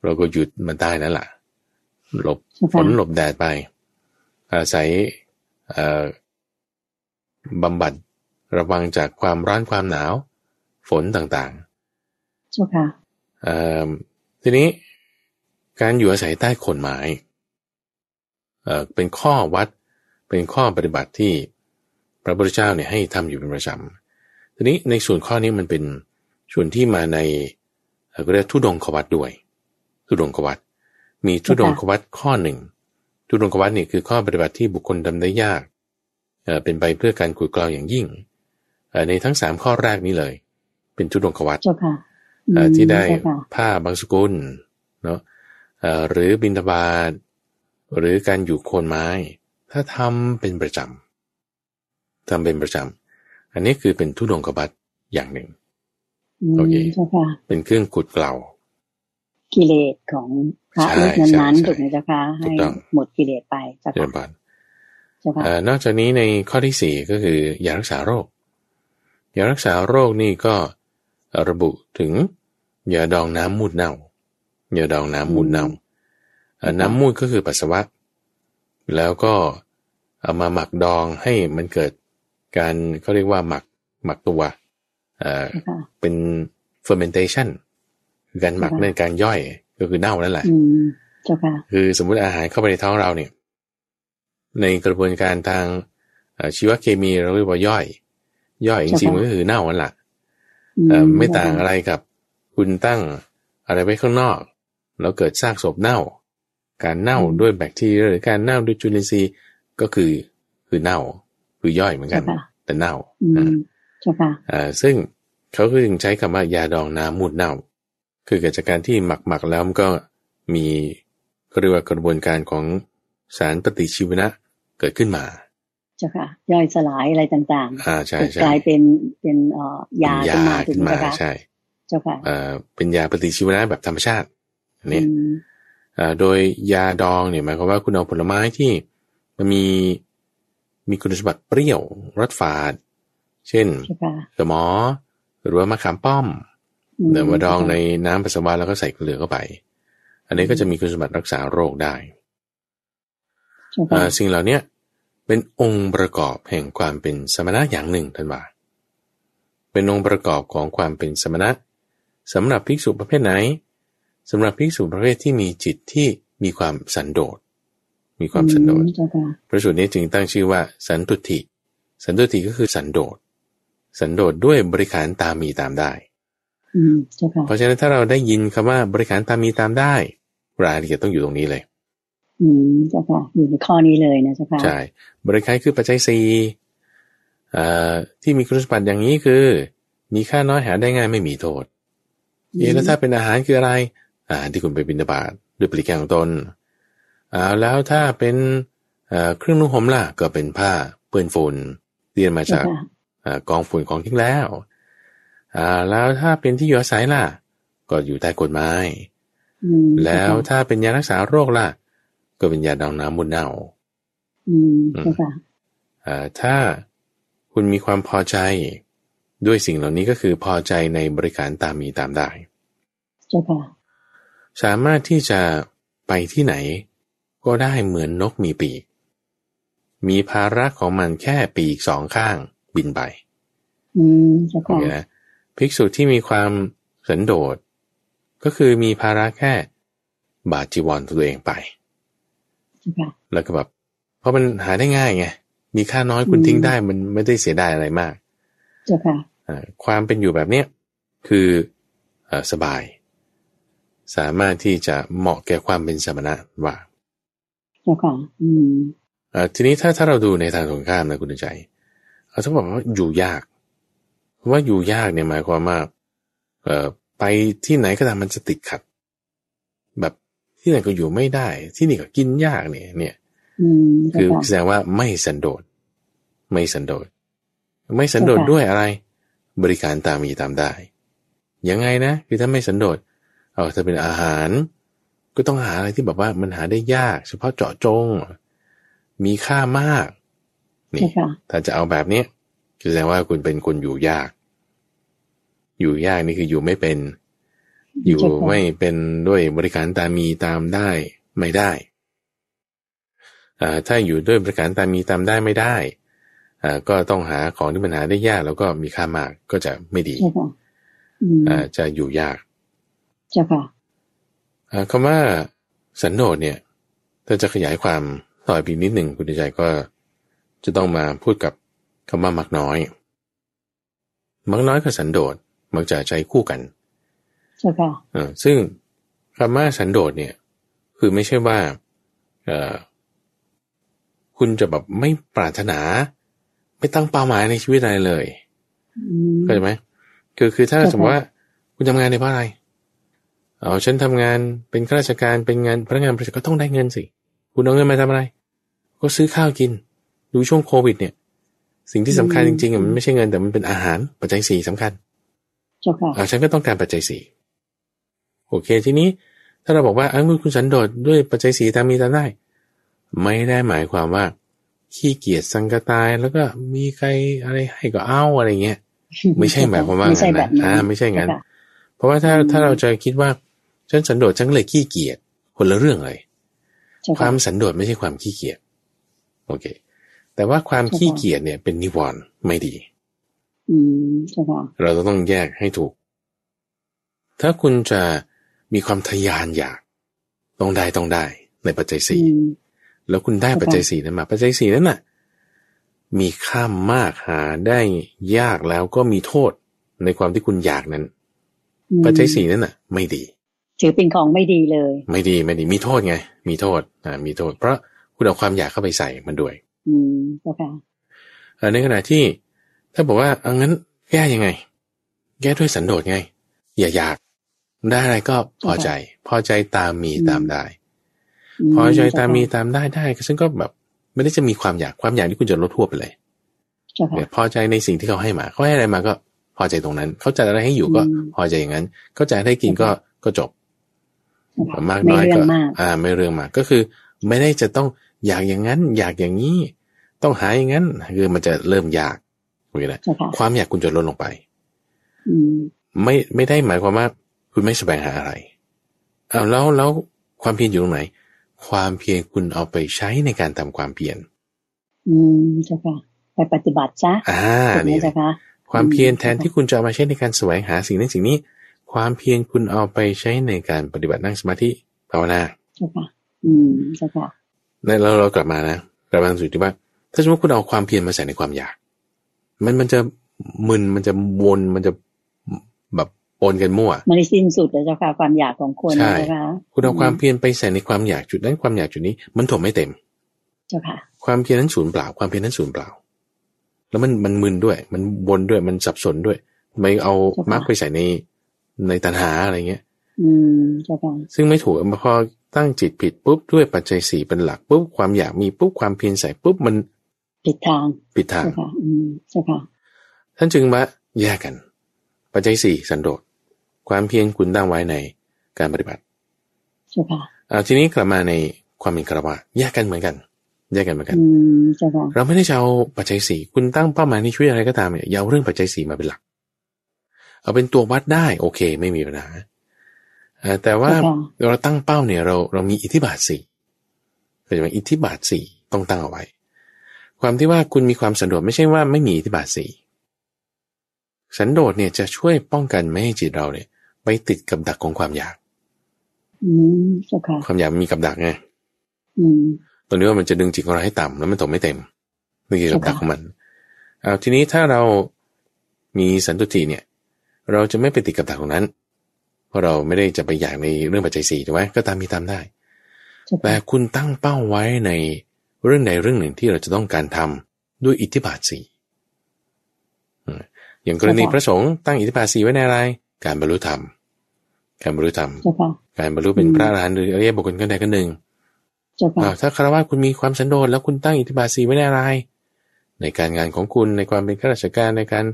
เราก็หยุดมันได้นั่นแหละหลบฝนหลบแดดไป อาศัยบำบัดระวังจากความร้อนความหนาว ฝนต่างๆทีนี้การอยู่อาศัยใต้โคนไม้เป็นข้อวัดเป็นข้อปฏิบัติที่พระพุทธเจ้าเนี่ยให้ทำอยู่เป็นประจำทีนี้ในส่วนข้อนี้มันเป็น ส่วนที่มาในเรียกทุดงควัตด้วย ทุดงควัตมีทุดงควัตข้อหนึ่งทุดงควัตนี่คือข้อปฏิบัติที่บุคคลทาได้ยากเป็นไปเพื่อการขุดกลาวอย่างยิ่งในทั้งสามข้อแรกนี้เลย เป็นทุดงควัตที่ได้ผ้าบางสกุลเนาะหรือบินทบาทหรือการอยู่โคนไม้ ถ้าทำเป็นประจำทำเป็นประจำ อันนี้คือเป็นทุดงกบัตอย่างหนึ่ง โอเคเป็นเครื่องขุดเกลากิเลสของพระรูปนั้นๆถูกไหมเจ้าคะให้หมดกิเลสไปเจ้าค่ะนอกจากนี้ในข้อที่สี่ก็คือยารักษาโรค ยารักษาโรคนี่ก็ระบุถึงยาดองน้ำมูดเน่ายาดองน้ำมูดเน่าน้ำมูดก็คือปัสสาวะ แล้วก็เอามาหมักดองให้มันเกิดการเขาเรียกว่าหมักหมักตัว เป็น fermentation คือการหมักในการย่อยก็คือเน่านั่นแหละคือสมมุติอาหารเข้าไปในท้องเราเนี่ย ในกระบวนการทางชีวเคมีเราเรียกว่าย่อย ย่อยจริงๆมันก็คือเน่านั่นแหละไม่ต่างอะไรกับคุณตั้งอะไรไว้ข้างนอก แล้วเกิดซากศพเน่า การเน่าด้วยแบคทีเรียหรือการเน่าด้วยจุลินทรีย์ก็คือคือเน่า คือย่อยเหมือนกัน แต่เน่าอ่า ซึ่งเขาก็จึงใช้คำว่ายาดองน้ำมูดเน่า คือเกิดจากการที่หมักหมักแล้วมันก็มีเรียกว่ากระบวนการของสารปฏิชีวนะเกิดขึ้นมาเจ้าค่ะย่อยสลายอะไรต่างอ่าใช่ๆใช่กลายเป็นเป็นเอ่อยาเป็นขึ้นยามาถูกขึ้นไหมมาเจ้าค่ะใช่เจ้าค่ะเอ่อเป็นยาปฏิชีวนะแบบธรรมชาติอันนี้อืมอ่าโดยยาดองเนี่ยหมายความว่าคุณเอาผลไม้ที่มันมีมีคุณสมบัติเปรี้ยวรสฝาด เช่นเจ้าค่ะสมอ หรือว่ามะขามป้อมมเดี๋ยวมาดองในน้ำปัสสาวะแล้วก็ใส่เกลือเข้าไป อันนี้ก็จะมีคุณสมบัติรักษาโรคได้เจ้าอ่าค่ะสิ่งเหล่าเนี้ยเป็นองค์ประกอบแห่งความเป็นสมณะอย่างหนึ่งท่านว่าเป็นองค์ประกอบของความเป็นสมณะสำหรับภิกษุประเภทไหนสำหรับภิกษุประเภทที่มีจิตที่มีความสันโดษมีความสันโดษอืมเจ้าค่ะพระสูตรนี้จึงตั้งชื่อว่า สันตุติ สันตุติก็คือสันโดษ สันโดษด้วยบริขารตามมีตามได้อืมเจ้าค่ะเพราะฉะนั้นถ้าเราได้ยินคำว่าบริขารตามมีตามได้ รายละเอียดต้องอยู่ตรงนี้เลย อืมเจ้าค่ะอยู่ในข้อนี้เลยนะเจ้าค่ะใช่บริขารคือปัจจัยสี่เอ่อที่มีคุณสมบัติอย่างนี้คือ มีค่าน้อยหาได้ง่ายไม่มีโทษเอะแล้วถ้าเป็นอาหารคืออะไรอาหารที่คุณไปบิณฑบาตด้วยปริการของตนอ่าแล้วถ้าเป็นเอ่อเครื่องนุ่งห่มล่ะก็เป็นผ้าเปื้อนฝุ่นเรียนมาเจ้าจากค่ะอ่า กองฝุ่นของทิ้งแล้วอ่าแล้วถ้าเป็นที่อยู่อาศัยล่ะ ก็อยู่ใต้กฎหมายอืมแล้วถ้าเป็นยารักษาโรคล่ะ ก็เป็นยาดองน้ำมุนเน่าอืมเจ้าค่ะอ่าถ้าคุณมีความพอใจด้วยสิ่งเหล่านี้ก็คือพอใจในบริการตามมีตามได้เจ้าค่ะสามารถที่จะไปที่ไหน ก็ได้เหมือนนกมีปีก มีภาระของมันแค่ปีกสองข้าง บินไปอืมเจ้าโอค่ะเคนะภิกษุที่มีความสันโดษ ก็คือมีภาระแค่บาทจีวรตัวเองไปเจ้าค่ะแล้วก็แบบเพราะมันหาได้ง่ายไง มีค่าน้อยคุณอืมทิ้งได้มันไม่ได้เสียดายอะไรมากเจ้าค่ะอ่าความเป็นอยู่แบบเนี้ยคือเออสบาย สามารถที่จะเหมาะแก่ความเป็นสมณะว่าเจ้าค่ะอืมเอ่อทีนี้ถ้าถ้าเราดูในทางตรงข้ามนะคุณใจ เราต้องบอกว่าอยู่ยากเพราะว่าอยู่ยากเนี่ยหมายความว่าเอ่อไปที่ไหนก็ตามมันจะติดขัด แบบที่ไหนก็อยู่ไม่ได้ ที่นี่ก็กินยากเนี่ย เนี่ยอืมเจ้าคือค่ะแสดงว่าไม่สันโดษ ไม่สันโดษ ไม่สันโดษเจ้าค่ะด้วยอะไร บริการตามมีตามได้ ยังไงนะ คือถ้าไม่สันโดษ เอาถ้าเป็นอาหาร ก็ต้องหาอะไรที่แบบว่ามันหาได้ยาก เฉพาะเจาะจง มีค่ามาก นี่เจ้าค่ะถ้าจะเอาแบบเนี้ยคือแสดงว่าคุณเป็นคนอยู่ยาก อยู่ยากนี่คืออยู่ไม่เป็น อยู่เจ้าค่ะไม่เป็นด้วยบริการตามมีตามได้ไม่ได้อ่าถ้าอยู่ด้วยบริการตามมีตามได้ไม่ได้อ่าก็ต้องหาของที่มันหาได้ยากแล้วก็มีค่ามากก็จะไม่ดีเจ้าค่ะอืมอ่าจะอยู่ยากเจ้าค่ะอ่าคำว่าสันโดษเนี่ย ถ้าจะขยายความต่ออีกนิดหนึ่งคุณใจก็ จะต้องมาพูดกับคำว่ามักน้อย มักน้อยกับสันโดษมักจะใช้คู่กันเจ้าค่ะเออซึ่งคำว่าสันโดษเนี่ย คือไม่ใช่ว่าเออคุณจะแบบไม่ปรารถนา ไม่ตั้งเป้าหมายในชีวิตอะไรเลยอืมเข้าใจไหมคือคือถ้าเข้าใจสมมติว่าคุณทำงานในเพราะอะไรเอาฉันทำงานเป็นข้าราชการเป็นงานพนักงานบริษัทก็ต้องได้เงินสิ คุณเอาเงินมาทำอะไร ก็ซื้อข้าวกิน ดูช่วงโควิด เนี่ย สิ่งที่สำคัญจริงๆอะมันไม่ใช่เงินแต่มันเป็นอาหารปัจจัยสี่สำคัญเจ้าค่ะอ่าฉันก็ต้องการปัจจัยสี่โอเค ทีนี้ถ้าเราบอกว่าอังคุณสันโดษด้วยปัจจัยสี่ตามมีตามได้ ไม่ได้หมายความว่า ขี้เกียจสังกตายแล้วก็มีใครอะไรให้ก็เอาอะไรเงี้ยไม่ใช่หมายความว่าไม่ใช่งั้นแบนะบนั้นอ่าไม่ใช่งั้นเจ้าค่ะเพราะว่าถ้าอืมถ้าเราจะคิดว่าฉันสันโดษฉันก็เลยขี้เกียจคนละเรื่องเลยเจ้าคค่ะวามสันโดษไม่ใช่ความขี้เกียจโอเค แต่ว่าความใช่ค่ะขี้เกียจเนี่ยเป็นนิวรณ์ไม่ดี อืมเจ้าค่ะเราต้องแยกให้ถูก ถ้าคุณจะมีความทะยานอยาก ต้องได้ต้องได้ ในปัจจัยสี่อืมแล้วคุณได้ค่ะปัจจัยสี่นั้นมา ปัจจัยสี่นั้นน่ะ มีค่ามากหาได้ยากแล้วก็มีโทษในความที่คุณอยากนั้นอืมปัจจัยสี่นั้นน่ะ ไม่ดี ถือเป็นของไม่ดีเลย ไม่ดีไม่ดี มีโทษไง มีโทษอ่ามีโทษ เพราะคุณเอาความอยากเข้าไปใส่มันด้วย อืมเจ้าค่ะอ่าในขณะที่ ถ้าบอกว่าเอางั้นแก้ยังไง แก้ด้วยสันโดษไง อย่าอยากได้อะไรก็พอใจ พอใจตามมีอืมตามได้มพอใจตามมีเจ้ค่ะตามได้ได้ซึ่งก็แบบ ไม่ได้จะมีความอยากความอยากที่คุณจะลดทั่วไปเลยเจ้าค่ะเนี่ยพอใจในสิ่งที่เขาให้มาเขาให้อะไรมาก็พอใจตรงนั้น เขาจัดอะไรให้อยู่ก็อืมพอใจอย่างนั้น เขาจัดให้กินก็ก็จบเจ้าค่ะมากไม่น้อยเรื่ก็องมากอ่า ไม่เรื่องมากก็คือ ไม่ได้จะต้อง อยากอย่างนั้น อยากอย่างนี้ ต้องหาอย่างนั้นคือมันจะเริ่มยากโอเคนะเจ้าค่ะความอยากคุณจะลดลงไปอืมไม่ไม่ได้หมายความว่าคุณไม่แสวงหาอะไรเอาแล้วแล้วความเพียรอยู่ตรงไหน ความเพียรคุณเอาไปใช้ในการทำความเพียรอืมเจ้าค่ะไปปฏิบัติซะอ่าถูกไหมนี่เจ้าค่ะความเพียรแทนอืมที่คุณจะเอามาใช้ในการแสวงหาสิ่งนั้นสิ่งนี้ ความเพียรคุณเอาไปใช้ในการปฏิบัตินั่งสมาธิภาวนาเจ้าค่ะอืมเจ้าค่ะ แล้วเราเรากลับมานะกลับมาสู่ที่ว่า ถ้าสมมติคุณเอาความเพียรมาใส่ในความอยาก มันมันจะมึนมันจะวนมันจะแบบปนกันมั่วมันได้สิ้นสุดแล้วเจ้าค่ะความอยากของคนใช่เจ้าค่ะคุณเอาความเพียรไปใส่ในความอยากจุดนั้นความอยากจุดนี้ มันถมไม่เต็ม เจ้าค่ะ ความเพียรนั้นศูนย์เปล่า ความเพียรนั้นศูนย์เปล่า แล้วมันมันมึนด้วย มันวนด้วยมันสับสนด้วยไม่เอาใช่ปะมรรคไปใส่ในในตัณหาอะไรเงี้ย อืมเจ้าค่ะซึ่งไม่ถูกพอ ตั้งจิตผิดปุ๊บด้วยปัจจัยสี่เป็นหลักปุ๊บความอยากมีปุ๊บความเพียรใส่ปุ๊บมันผิดทางปิดทางเจ้าค่ะอืมเจ้าค่ะท่านจึงมาแยกกัน ปัจจัยสี่สันโดษความเพียรคุณตั้งไว้ในการปฏิบัติเจ้าค่ะเอาทีนี้กลับมาในความเป็นคารวะแยกกันเหมือนกันแยกกันเหมือนกันอืมเจ้าค่ะเราไม่ได้จะเอาปัจจัยสี่คุณตั้งเป้าหมายในชีวิตอะไรก็ตามเนี่ยอย่าเอาเรื่องปัจจัยสี่มาเป็นหลัก เอาเป็นตัววัดได้โอเค ไม่มีปัญหาเอ่อ แต่ว่าเจ้าค่ะเราตั้งเป้าเนี่ยเราเรามีอิทธิบาทสี่เข้าใจไหมอิทธิบาทสี่ต้องตั้งเอาไว้ ความที่ว่าคุณมีความสันโดษไม่ใช่ว่าไม่มีอิทธิบาทสี่สันโดษเนี่ยจะช่วยป้องกันไม่ให้จิตเราเนี่ยไปติดกับดักของความอยากอืมเจ้าค่ะความอยากมันมีกับดักไงอืมตรงนี้ว่ามันจะดึงจิตของเราให้ต่ำแล้วมันตกไม่เต็มนี่คือกับดักค่ะของมันเอาทีนี้ถ้าเรามีสันตุติเนี่ย เราจะไม่ไปติดกับดักตรงนั้นเพ ราะเราไม่ได้จะไปอยากในเรื่องปัจจัยสี่ถูกไหมก็ตามมีตามได้เจ้าแต่ค่ะคุณตั้งเป้าไว้ในเรื่องใดเรื่องหนึ่งที่เราจะต้องการทำด้วยอิทธิบาทสี่อืมอย่างกรณีพระสงฆ์ตั้งอิทธิบาทสี่ไว้ในอะไร การบรรลุธรรม การบรรลุธรรมเจ้าค่ะการบรรลุเป็นอืมพระอรหันต์หรืออริยบุคคลคนใดคนหนึ่งเจ้าค่ะอ่าถ้าคารวะคุณมีความสันโดษแล้วคุณตั้งอิทธิบาทสีไว้ในอะไร ในการงานของคุณในความเป็นข้าราชการในการ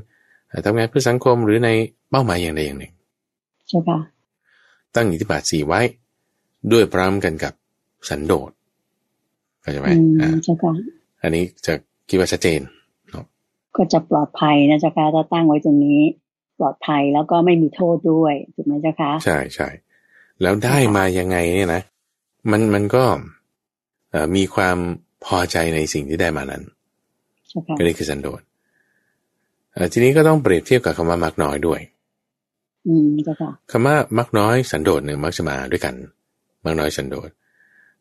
เอ่อทำงานเพื่อสังคมหรือในเป้าหมายอย่างใดอย่างหนึ่งเจ้าค่ะ ตั้งอิทธิบาทสีไว้ ด้วยพร้อมกันกับสันโดษเข้าใจไหมอืมอ่าเจ้าค่ะอันนี้จะคิดว่าชัดเจนก็จะปลอดภัยนะเจ้าค่ะถ้าตั้งไว้ตรงนี้ ปลอดภัยแล้วก็ไม่มีโทษด้วยถูกไหมเจ้าค่ะใช่ใช่แล้วได้มายังไงเนี่ยนะ มันมันก็เอ่อมีความพอใจในสิ่งที่ได้มานั้นเจ้าค่ะก็นี่คือสันโดษเอ่อทีนี้ก็ต้องเปรียบเทียบกับคำว่ามักน้อยด้วย อืมเจ้าค่ะคำว่ามักน้อยสันโดษเนี่ยมักจะมาด้วยกันมักน้อยสันโดษ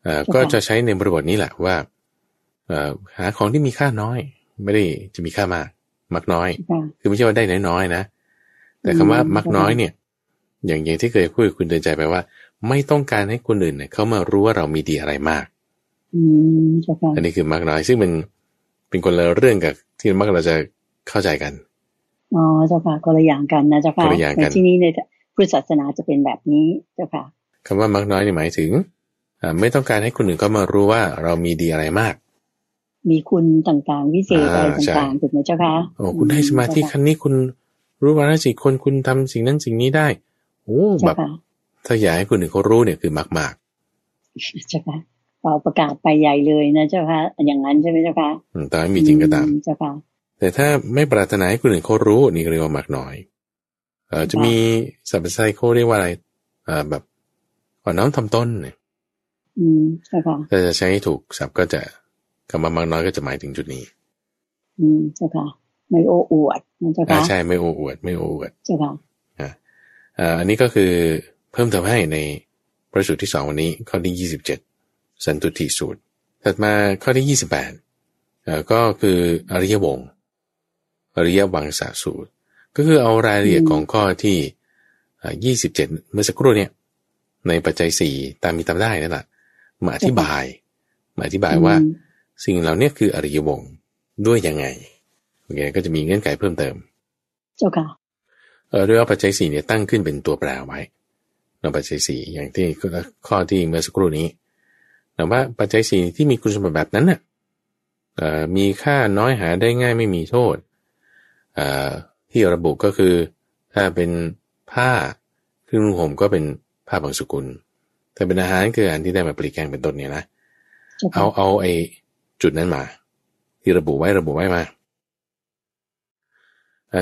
เอ่อค่ะก็จะใช้ในบริบทนี้แหละว่าเอ่อหาของที่มีค่าน้อย ไม่ได้จะมีค่ามาก มักน้อยเจ้าค่ะคือไม่ใช่ว่าได้น้อยๆนะ แต่คำว่ามักน้อยเนี่ย อย่างอย่างที่เคยพูดกับคุณเตือนใจไปว่า ไม่ต้องการให้คนอื่นเนี่ยเขามารู้ว่าเรามีดีอะไรมากอืมเจ้าค่ะอันนี้คือมักน้อยซึ่งมันเป็นคนละเรื่องกับที่มักเราจะเข้าใจกัน อ๋อเจ้าค่ะคนละอย่างกันนะเจ้าค่ะคนละอย่างกันในที่นี้ในพุทธศาสนาจะเป็นแบบนี้เจ้าค่ะคำว่ามักน้อยนี่หมายถึงอ่าไม่ต้องการให้คนอื่นเขามารู้ว่าเรามีดีอะไรมาก มีคุณต่างๆ วิเศษอ่าอะไรใช่ต่างๆถูกไหมเจ้าค่ะโอ้คุณได้สมาธิเจ้ขั้นนี้คุณรู้ว่าสิคนคุณทำสิ่งนั้นสิ่งนี้ได้โอ้าแบค่ะบถ้าอยากให้คนอื่นเขารู้เนี่ยคือมากมากเจ้าค่ะเป่าประกาศไปใหญ่เลยนะเจ้าค่ะอย่างนั้นใช่ไหมเจ้าค่ะๆอืมแต่ไม่มีจริงก็ตามอืเจ้าค่ะ แต่ถ้าไม่ปรารถนาให้คนอื่นเขารู้นี่ก็เรียกว่ามากน้อยเออจะมีสัพพไซโคเรียกว่าอะไรอ่าแบบอ่อนน้อมทำต้นเนี่ยอืมเจ้าค่ะถ้าจะใช้ให้ถูกศัพท์ก็จะคำว่ามากน้อยก็จะหมายถึงจุดนี้ อืมเจ้าค่ะไม่โอ้อวดนะเจ้าอ่าค่ะใช่ไม่โอ้อวด ไม่โอ้อวดเจ้าค่ะอ่าอันนี้ก็คือเพิ่มเติมให้ในพระสูตรที่สองวันนี้ข้อที่ยี่สิบเจ็ดสันตุติสูตร ถัดมาข้อที่ยี่สิบแปดอ่าก็คืออริยวงศ์ อริยวังสาสูตร ก็คือเอารายละเอียดอืมของข้อที่ยี่สิบเจ็ดเมื่อสักครู่เนี่ย ในปัจจัยสี่ตามมีตามได้นั่นแหละมาอธิบาย มาอธิบายว่าอืมสิ่งเหล่านี้คืออริยวงศ์ด้วยยังไงโอเคก็จะมีเงื่อนไขเพิ่มเติมเจ้าค่ะเออด้วยว่าปัจจัยสี่เนี่ยตั้งขึ้นเป็นตัวแปรไว้เราปัจจัยสี่อย่างที่ข้อที่เมื่อสักครู่นี้แต่ว่าปัจจัยสี่ที่มีคุณสมบัติแบบนั้นน่ะมีค่าน้อยหาได้ง่ายไม่มีโทษ ที่ระบุก็คือถ้าเป็นผ้าเครื่องนุ่งห่มก็เป็นผ้าบางสกุลถ้าเป็นอาหารคืออาหารที่ได้มาปลีกแกงเป็นต้นเนี่ยนะเอาเอาไอ้จุดนั้นมา ที่ระบุไว้ระบุไว้มา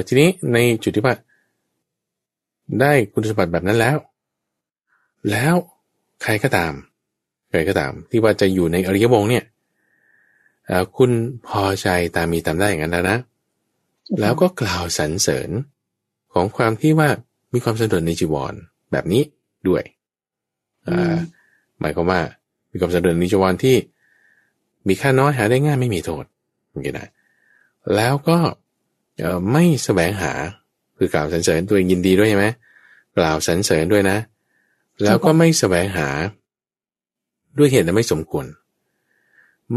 ทีนี้ในจุดที่ว่าได้คุณสมบัติแบบนั้นแล้ว แล้วใครก็ตาม ใครก็ตาม ที่ว่าจะอยู่ในอริยวงเนี่ยคุณพอใจตามมีตามได้อย่างนั้นแล้วนะ แล้วก็กล่าวสรรเสริญของความที่ว่ามีความสะดวกในจีวรแบบนี้ด้วยหมายความว่ามีความสะดวกในจีวรที่ มีค่าน้อยหาได้ง่ายไม่มีโทษโอเคนะแล้วก็ไม่แสวงหาคือกล่าวสรรเสริญตัวเองยินดีด้วยใช่ไหมกล่าวสรรเสริญด้วยนะ แล้วก็ไม่แสวงหา ด้วยเหตุและไม่สมควร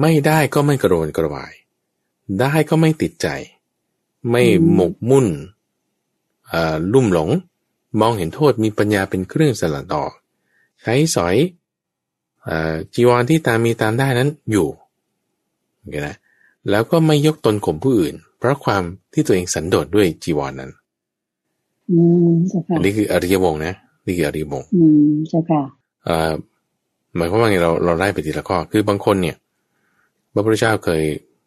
ไม่ได้ก็ไม่กระโดนกระวาย ได้ก็ไม่ติดใจ ไม่หมกมุ่นลุ่มหลง มองเห็นโทษมีปัญญาเป็นเครื่องสลัดออก ใช้สอยจีวรที่ตามมีตามได้นั้นอยู่โอเคนะแล้วก็ไม่ยกตนข่มผู้อื่น เพราะความที่ตัวเองสันโดษด้วยจีวรนนั้นอันนี้คืออริยวงนะนี่คืออริยวงอืมใช่ค่ะหมายความว่าไงเราเราไล่ไปทีละข้อ คือบางคนเนี่ยพระพุทธเจ้าเคย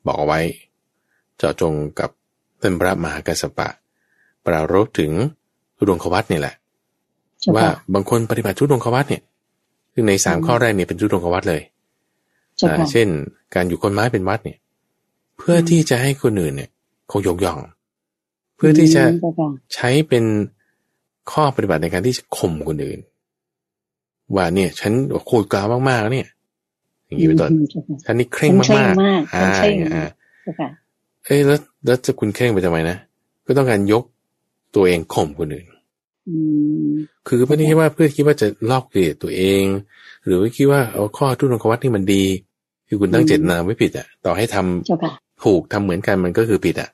บอกเอาไว้เจาะจงกับ ท่านพระมหากัสสปะ ปรารบถึงทุดงควัตนี่แหละ ว่าบางคนปฏิบัติทุดงควัตเนี่ยซึ่งในสามข้อแรกเนี่ยเป็นทุดงควัตเลยเช่น การอยู่คนไม้เป็นวัดเนี่ย เพื่อที่จะให้คนอื่นเนี่ยเขายกย่อง เพื่อที่จะใช้เป็นข้อปฏิบัติในการที่จะข่มคนอื่น ว่าเนี่ย ฉันโคตรกล่าวมากๆเนี่ยอย่างนี้เป็นต้นฉันนี่เคร่งมากๆอ่าอ่า เอ้ยแล้วแล้วจะคุณเคร่งไปทำไมนะ ก็ต้องการยกตัวเองข่มคนอื่นคือไม่ได้คิดว่าเพื่อคิดว่าจะลอกเกลียดตัวเอง หรือว่าคิดว่าเอาข้อทุนงควัตที่มันดี คือคุณตั้งเจตนาไม่ผิดอะ ต่อให้ทำถูกทำเหมือนกันมันก็คือผิดอะ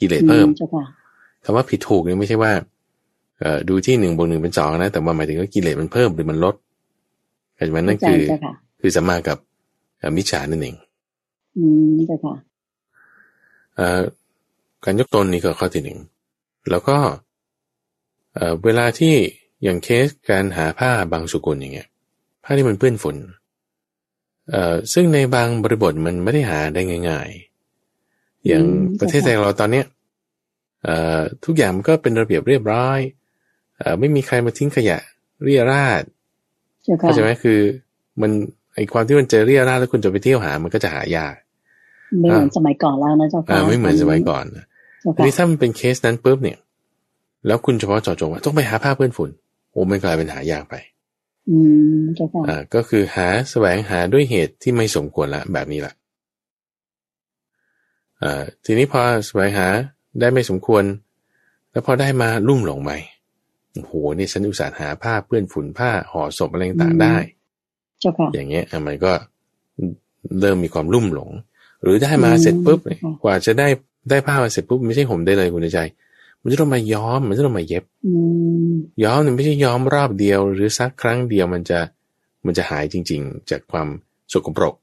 กิเลสเพิ่มคำว่าผิดถูกเนี่ยไม่ใช่ว่าเออดูที่หนึ่งบวกหนึ่งเป็นสองนะ แต่ว่าหมายถึงว่ากิเลสมันเพิ่มหรือมันลดเข้าใจไหมนั่นคือ คือสัมมากับมิจฉานั่นเอง อืมใช่ค่ะ การยกตนนี่ก็ข้อที่หนึ่งแล้วก็เวลาที่อย่างเคสการหาผ้าบางสุกุลอย่างเงี้ยผ้าที่มันเปื้อนฝุ่นซึ่งในบางบริบทมันไม่ได้หาได้ง่าย ๆ อย่างประเทศไทยเราตอนเนี้ยทุกอย่างมันก็เป็นระเบียบเรียบร้อยอไม่มีใครมาทิ้งขยะเรียราดเข้าใจไหมคือ มันไอความที่มันเจอเรียราดแล้วคุณจะไปเที่ยวหา มันก็จะหายาก ไม่เหมือนสมัยก่อนแล้วนะเจ้าค่ะไม่เหมือนสมัยก่อนทีนี้ถ้ามันเป็นเคสนั้นปุ๊บเนี่ย แล้วคุณเฉพาะเจาะจงว่าต้องไปหาผ้าเปื้อนฝุ่นโอ้มันกลายเป็นหายากไป อืมเจ้าค่ะอ่าก็คือหาแสวงหาด้วยเหตุที่ไม่สมควรละแบบนี้แหละอ่าทีนี้พอแสวงหาได้ไม่สมควร แล้วพอได้มาลุ่มหลงไหมโอ้โหนี่ฉันอุตส่าห์หาผ้าเปื้อนฝุ่นผ้าห่อศพอะไรต่างได้อย่างเงี้ยมันก็เริ่มมีความลุ่มหลง หรือได้มาเสร็จปุ๊บกว่าจะได้ได้ผ้ามาเสร็จปุ๊บไม่ใช่ห่มได้เลยคุณใจ มันจะต้องมาย้อมมันจะต้องมาเย็บย้อมเนี่ยไม่ใช่ย้อมรอบเดียว หรือสักครั้งเดียวมันจะมันจะหายจริง ๆ จากความสกปรก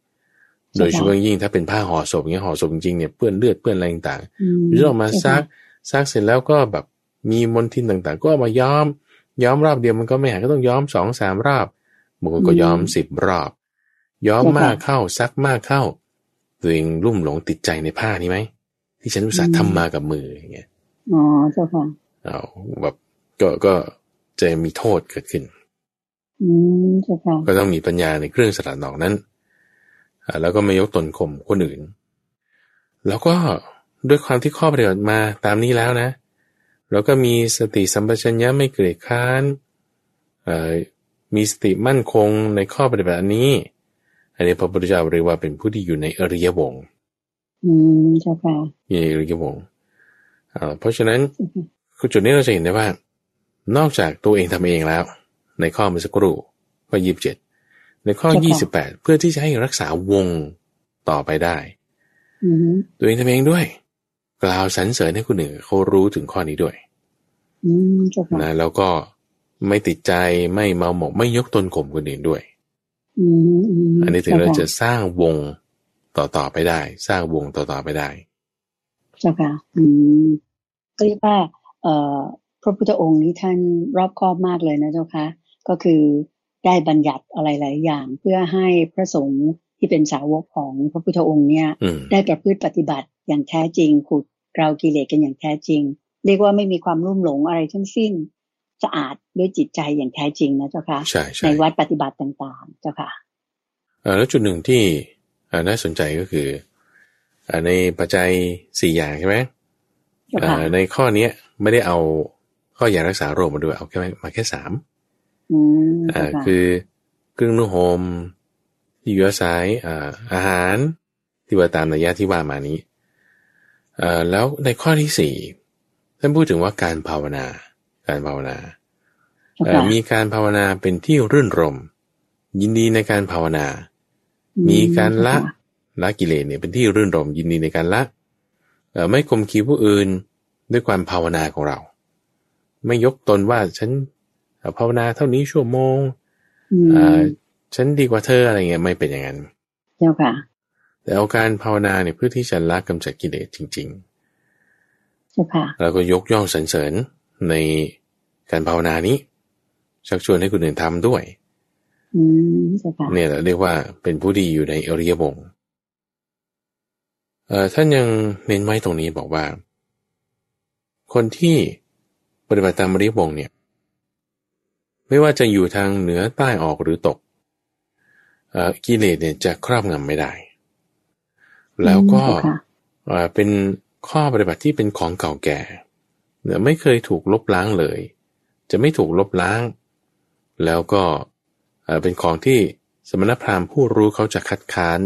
โดยเฉพาะยิ่งถ้าเป็นผ้าห่อศพอย่างเงี้ยห่อศพจริงๆเนี่ยเปื้อนเลือดเปื้อนอะไรต่างๆหรือออกมาซักซักเสร็จแล้วก็แบบมีมลทินต่างๆ ก็มาย้อม ย้อมรอบเดียวมันก็ไม่หายก็ต้องย้อมสองสามรอบบางคนก็ย้อมสิบรอบ ย้อมมากเข้าซักมากเข้า ตัวเองรุ่มหลงติดใจในผ้านี้ไหมที่ฉันอุตส่าห์ทำมากับมืออย่างเงี้ยอ๋อเจ้าค่ะเอาแบบก็ก็จะมีโทษเกิดขึ้น อืมเจ้าค่ะก็ต้องมีปัญญาในเครื่องสลัดนอกนั้นแล้วก็ไม่ยกตนข่มคนอื่น แล้วก็ด้วยความที่ข้อปฏิบัติมาตามนี้แล้วนะเราก็มีสติสัมปชัญญะไม่เกลียดค้านมีสติมั่นคงในข้อปฏิบัติอันนี้ อันนี้พระพุทธเจ้าเรียกว่าเป็นผู้ที่อยู่ในอริยวงอืมใช่ค่ะอยู่ในอริยวงเพราะฉะนั้นจุดนี้เราจะเห็นได้ว่า นอกจากตัวเองทำเองแล้ว ในข้อเมื่อสักครู่ข้อยี่สิบเจ็ดในข้อยี่สิบแปดเพื่อที่จะให้รักษาวงต่อไปได้ตัวเองทำเองด้วย กล่าวสรรเสริญให้คนอื่นเขารู้ถึงข้อนี้ด้วยนะแล้วก็ไม่ติดใจไม่เมาหมกไม่ยกตนข่มคนอื่นด้วย อันนี้ถึงเราจะสร้างวงต่อๆไปได้ สร้างวงต่อๆไปได้ เจ้าค่ะ อืมก็เรียกว่า เอ่อ พระพุทธองค์นี้ท่านรอบคอบมากเลยนะเจ้าค่ะ ก็คือได้บัญญัติอะไรหลายอย่าง เพื่อให้พระสงฆ์ที่เป็นสาวกของพระพุทธองค์เนี่ยอืมได้ประพฤติปฏิบัติอย่างแท้จริงขุดเกลากิเลสกันอย่างแท้จริง เรียกว่าไม่มีความรุ่มหลงอะไรทั้งสิ้น สะอาดด้วยจิตใจอย่างแท้จริงนะเจ้าค่ะใช่ใช่ในวัดปฏิบัติต่างๆ เจ้าค่ะเอ่อแล้วจุดหนึ่งที่เอ่อน่าสนใจก็คือเอ่อในปัจจัยสี่อย่างใช่ไหมเจ้าเอ่ค่ะอในข้อเนี้ยไม่ได้เอาข้อยารักษาโรคมาด้วยเอาแค่มาแค่สามอืมเอ่เจ้าอค่ะคือเครื่องนุ่งห่มที่อยู่อาศัยอ่าอาหารที่ว่าตามระยะที่ว่ามานี้เอ่อแล้วในข้อที่สี่ท่านพูดถึงว่าการภาวนา การภาวนาเจ้าเอ่อค่ะมีการภาวนาเป็นที่รื่นรม ยินดีในการภาวนา มีการละเจ้าค่ะละกิเลสเนี่ยเป็นที่รื่นรม ยินดีในการละเอ่อไม่ข่มขีผู้อื่นด้วยความภาวนาของเรา ไม่ยกตนว่าฉันเอ่อภาวนาเท่านี้ชั่วโมงอืมเอ่อฉันดีกว่าเธออะไรเงี้ยไม่เป็นอย่างนั้น เจ้าค่ะ แต่เอาการภาวนาเนี่ยเพื่อที่จะละกำจัดกิเลสจริงเจ้าค่ะๆแล้วก็ยกย่องสรรเสริญใน การภาวนานี้ ชักชวนให้คนอื่นทำด้วยอืมเจ้าค่ะเนี่ยเราเรียกว่าเป็นผู้ดีอยู่ในอริยวงศ์เอ่อท่านยังเน้นไว้ตรงนี้บอกว่า คนที่ปฏิบัติตามอริยวงศ์เนี่ย ไม่ว่าจะอยู่ทางเหนือใต้ออกหรือตกเอ่อกิเลสเนี่ยจะครอบงำไม่ได้ แล้วก็เจ้าค่ะเอ่อเป็นข้อปฏิบัติที่เป็นของเก่าแก่เนี่ยไม่เคยถูกลบล้างเลย จะไม่ถูกลบล้าง แล้วก็เอ่อเป็นของที่สมณพราหมณ์ผู้รู้เขาจะคัดค้าน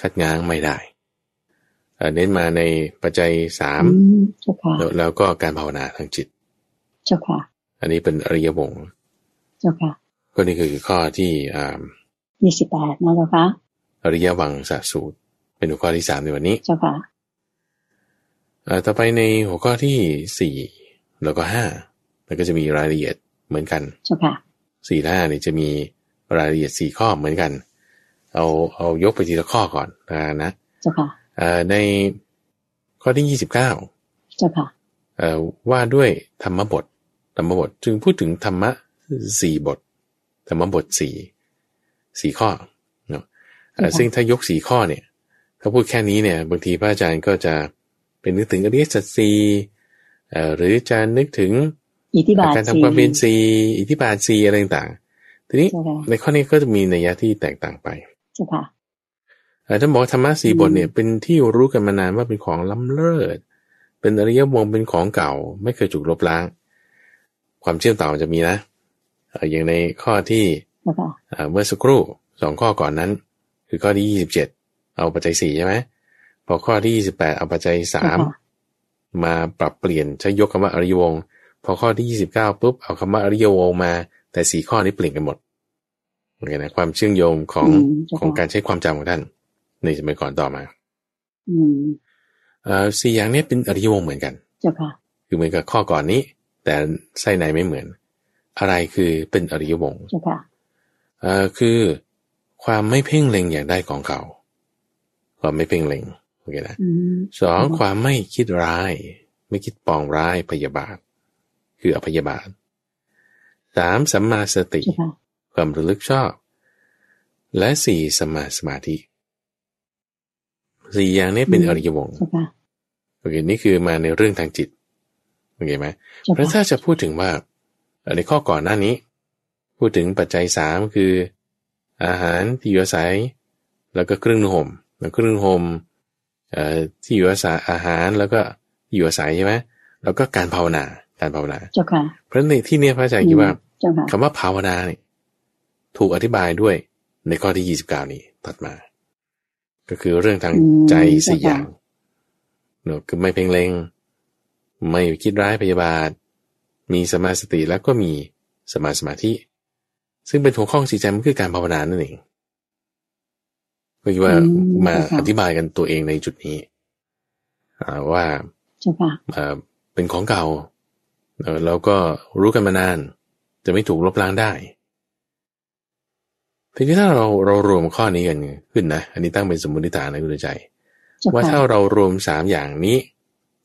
คัดง้างไม่ได้เอ่อเน้นมาในปัจจัยสามอืมเจ้าค่ะแล้วแล้วก็การภาวนาทางจิต เจ้าค่ะ อันนี้เป็นอริยวงศ์เจ้าค่ะ ก็นี่คือข้อที่อ่ายี่สิบแปดนะเจ้าค่ะอริยวังสสูตร เป็นหัวข้อที่สามในวันนี้ เจ้าค่ะเอ่อต่อไปในหัวข้อที่สี่แล้วก็ห้า มันก็จะมีรายละเอียดเหมือนกันเจ้าค่ะสี่ห้านี่จะมีรายละเอียดสี่ข้อเหมือนกัน เอาเอายกไปทีละข้อก่อนนะนะเจ้าค่ะเอ่อในข้อที่ยี่สิบเก้าเจ้าค่ะเอ่อว่าด้วยธรรมบทธรรมบทจึงพูดถึงธรรมะสี่บท ธรรมบทสี่สี่ข้อเนาะเอ่อค่ะซึ่งถ้ายกสี่ข้อเนี่ย ถ้าพูดแค่นี้เนี่ย บางทีพระอาจารย์ก็จะเป็นนึกถึงอริยสัจสี่เอ่อหรือจะนึกถึง อิทธิบาทการสี่ทำความเป็นสี่อิทธิบาทสี่อะไรต่างๆทีนี้เจ้าค่ะในข้อนี้ก็จะมีนัยยะที่แตกต่างไปเจ้าค่ะเอ่อท่านบอกว่าธรรมะสี่อืมบทเนี่ยเป็นที่รู้กันมานานว่าเป็นของล้ำเลิศ เป็นอริยวงศ์เป็นของเก่า ไม่เคยถูกลบล้าง ความเชื่อมต่อมันจะมีนะเอ่ออย่างในข้อที่เจ้าค่ะเอ่อเมื่อสักครู่สองข้อก่อนนั้น คือข้อที่ยี่สิบเจ็ดเอาปัจจัยสี่ใช่ไหมพอข้อที่ยี่สิบแปดเอาปัจจัยสามเจ้าค่ะมาปรับเปลี่ยนใช้ยกคำว่าอริยวงศ์ พอข้อที่ยี่สิบเก้าปุ๊บเอาคำว่าอริยวงศ์มา แต่สี่ข้อนี้เปลี่ยนกันหมดโอเคนะความเชื่อมโยงของอืมเจ้าของค่ะการใช้ความจำของท่านในสมัยก่อนต่อมา อืมเอ่อสี่อย่างนี้เป็นอริยวงศ์เหมือนกัน เจ้าค่ะ คือเหมือนกับข้อก่อนนี้ แต่ไส้ในไม่เหมือน อะไรคือเป็นอริยวงศ์เจ้าค่ะเอ่อคือความไม่เพ่งเล็งอย่างได้ของเขาความไม่เพ่งเล็งโอเคนะอืมสองครับความไม่คิดร้าย ไม่คิดปองร้ายพยาบาท คืออพยาบาทสามสัมมาสติเจ้าค่ะความระลึกชอบ และสี่สมมาสมาธิสี่อย่างนี้เป็นอริยวงศ์เจ้าค่ะโอเคนี่คือมาในเรื่องทางจิตโอเคไหมเจ้าเพราะค่ะถ้าจะพูดถึงว่าเอ่อในข้อก่อนหน้านี้ พูดถึงปัจจัยสามคือ อาหารที่อยู่อาศัย แล้วก็เครื่องนุ่งห่มแล้วเครื่องนุ่งห่มเอ่อที่อยู่อาศัยอาหารแล้วก็ที่อยู่อาศัยใช่ไหมแล้วก็การภาวนา การภาวนาเจ้าค่ะเพราะฉะนั้นในที่เนี้ยพระอาจารย์คิดว่าเจ้าค่ะคำว่าภาวนาเนี่ยถูกอธิบายด้วยในข้อที่ยี่สิบเก้านี้ถัดมา ก็คือเรื่องทางอืมใจสี่เจ้าค่ะอย่างเนอะคือไม่เพ่งเล็ง ไม่คิดร้ายพยาบาท มีสมาสติแล้วก็มีสมาสมาธิ ซึ่งเป็นหัวข้อของสีใจมันคือการภาวนานั่นเองก็คือว่าอืมมาเจ้าค่ะอธิบายกันตัวเองในจุดนี้อ่าว่าเจ้าค่ะเอ่อเป็นของเก่า เออเราก็รู้กันมานาน จะไม่ถูกลบล้างได้ทีนี้ถ้าเราเรารวมข้อนี้กันขึ้นนะ อันนี้ตั้งเป็นสมมติฐานนะคุณใจ ว่าถ้าเรารวมสามอย่างนี้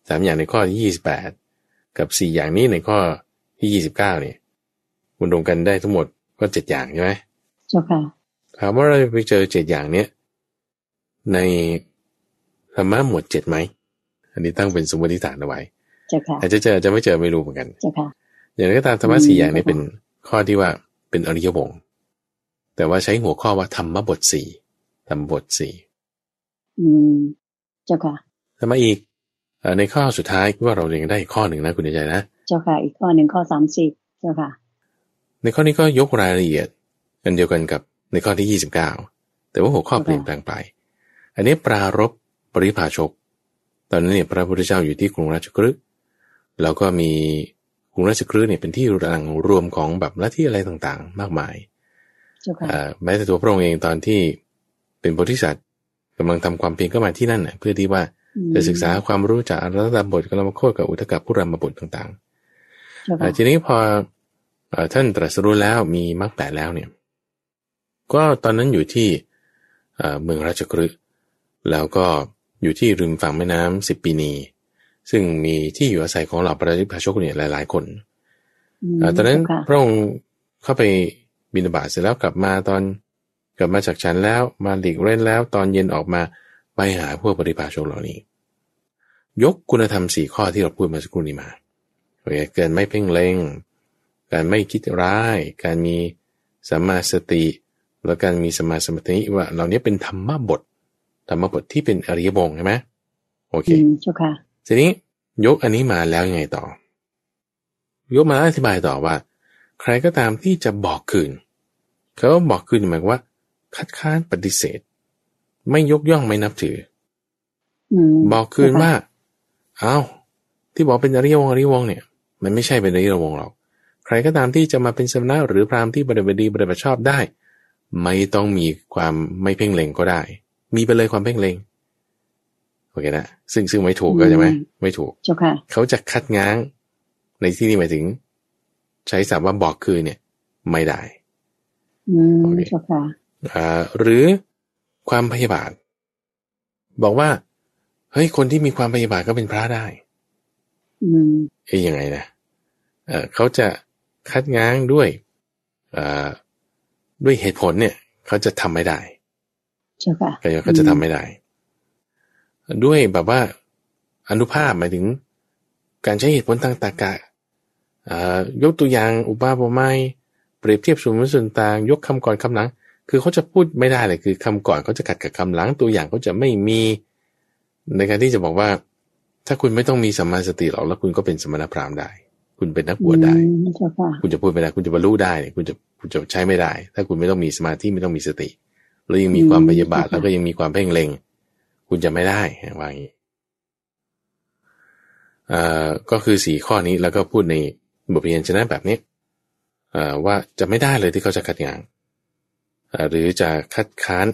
สามอย่างในข้อที่ยี่สิบแปดกับสี่อย่างนี้ในข้อที่ยี่สิบเก้าเนี่ยมันรวมกันได้ทั้งหมดก็เจ็ดอย่างใช่ไหมเจ้าค่ะถามว่าเราไปเจอเจ็ดอย่างเนี้ยในธรรมะหมวดเจ็ดไหม อันนี้ตั้งเป็นสมมติฐานเอาไว้ อาจจะเจอจะไม่เจอไม่รู้เหมือนกันอย่างไรก็ตามธรรมะสี่อย่างนี้เป็นข้อที่ว่าเป็นอริยวงแต่ว่าใช้หัวข้อว่าธรรมบทสี่ธรรมบทสี่อืมเจ้าค่ะธรรมะอีกในข้อสุดท้ายว่าเราเรียนได้ข้อหนึ่งนะคุณใจนะเจ้าค่ะ อีกข้อหนึ่งข้อสามสิบเจ้าค่ะ ในข้อนี้ก็ยกรายละเอียดกันเดียวกันกับในข้อที่ยี่สิบเก้าแต่ว่าหัวข้อเปลี่ยนแปลงไป อันนี้ปรารบปริภาชก ตอนนั้นเนี่ยพระพุทธเจ้าอยู่ที่กรุงราชกฤห์ แล้วก็มีกรุงราชกฤห์เนี่ยเป็นที่รังรวมของแบบละที่อะไรต่างๆ มากมายแม้แต่ตัวพระองค์เองตอนที่เป็นโพธิสัตว์กำลังทำความเพียรก็มาที่นั่นเพื่อที่ว่าจะศึกษาความรู้จากอรัตตบทกลมโคตกับอุทกผู้รามบทต่างๆทีนี้พอท่านตรัสรู้แล้วมีมรรคแปดแล้วเนี่ย ก็ตอนนั้นอยู่ที่เมืองราชกฤห์แล้วก็อยู่ที่ริมฝั่งแม่น้ำสิบปีนี ซึ่งมีที่อยู่อาศัยของเหล่าปริพาชกเนี่ยหลาย ๆ คนตอนนั้นพระองค์เข้าไปบินาบาตเสร็จแล้วกลับมาตอนกลับมาจากฉันแล้วมาหลีกเล่นแล้ว ตอนเย็นออกมาไปหาพวกปริพาชกเหล่านี้ ยกคุณธรรมสี่ข้อที่เราพูดมาสักครู่นี้มาเกินไม่เพ่งเล็ง การไม่คิดร้าย การมีสัมมาสติ แล้วการมีสมาสมาธิว่าเหล่านี้เป็นธรรมบทธรรมบทที่เป็นอริยบงใช่ไหมโอเคเจ้าค่ะ ทีนี้ยกอันนี้มาแล้วยังไงต่อ ยกมาอธิบายต่อว่า ใครก็ตามที่จะบอกคืนเขาบอกคืนหมายว่า คัดค้านปฏิเสธ ไม่ยกย่องไม่นับถือบอกคืนว่าเอาที่บอกเป็นอริยวงอริยวงเนี่ย มันไม่ใช่เป็นอริยวงหรอก ใครก็ตามที่จะมาเป็นสมณะหรือพราหมณ์ที่บริบดีบริบัติชอบได้ ไม่ต้องมีความไม่เพ่งเล็งก็ได้ มีไปเลยความเพ่งเล็งโอเคนะซึ่งซึ่งไม่ถูกก็ใช่ไหมไม่ถูกเขาจะคัดง้าง ในที่นี้หมายถึง ใช้ศัพท์ว่าบอกคือเนี่ย ไม่ได้โอเคอ่าหรือความพยาบาท บอกว่า เฮ้ย คนที่มีความพยาบาทก็เป็นพระได้ อืมเอ้ยยังไงนะเออเขาจะคัดง้างด้วยอ่าด้วยเหตุผลเนี่ย เขาจะทำไม่ได้ช่ค่ะก็จะทำไม่ได้ ด้วยแบบว่าอนุภาพหมายถึง การใช้เหตุผลทางตรรกะยกตัวอย่างอุปาอุไมยเปรียบเทียบสมมติส่วนต่าง ยกคำก่อนคำหลัง คือเขาจะพูดไม่ได้เลยคือคำก่อนเขาจะขัดกับคำหลังตัวอย่างเขาจะไม่มี ในการที่จะบอกว่า ถ้าคุณไม่ต้องมีสัมมาสติหรอกแล้วคุณก็เป็นสมณพราหมณ์ได้ คุณเป็นนักบวชได้ คุณจะพูดไม่ได้ คุณจะบรรลุได้ คุณจะคุณจะใช้ไม่ได้ ถ้าคุณไม่ต้องมีสมาธิไม่ต้องมีสติ แล้วยังมีความพยาบาทแล้วก็ยังมีความเพ่งเล็ง คุณจะไม่ได้ว่าอย่างนี้อ่าก็คือสี่ข้อนี้แล้วก็พูดในบทเรียนชนะแบบนี้อ่าว่าจะไม่ได้เลยที่เขาจะคัดง้างหรือจะคัดค้าน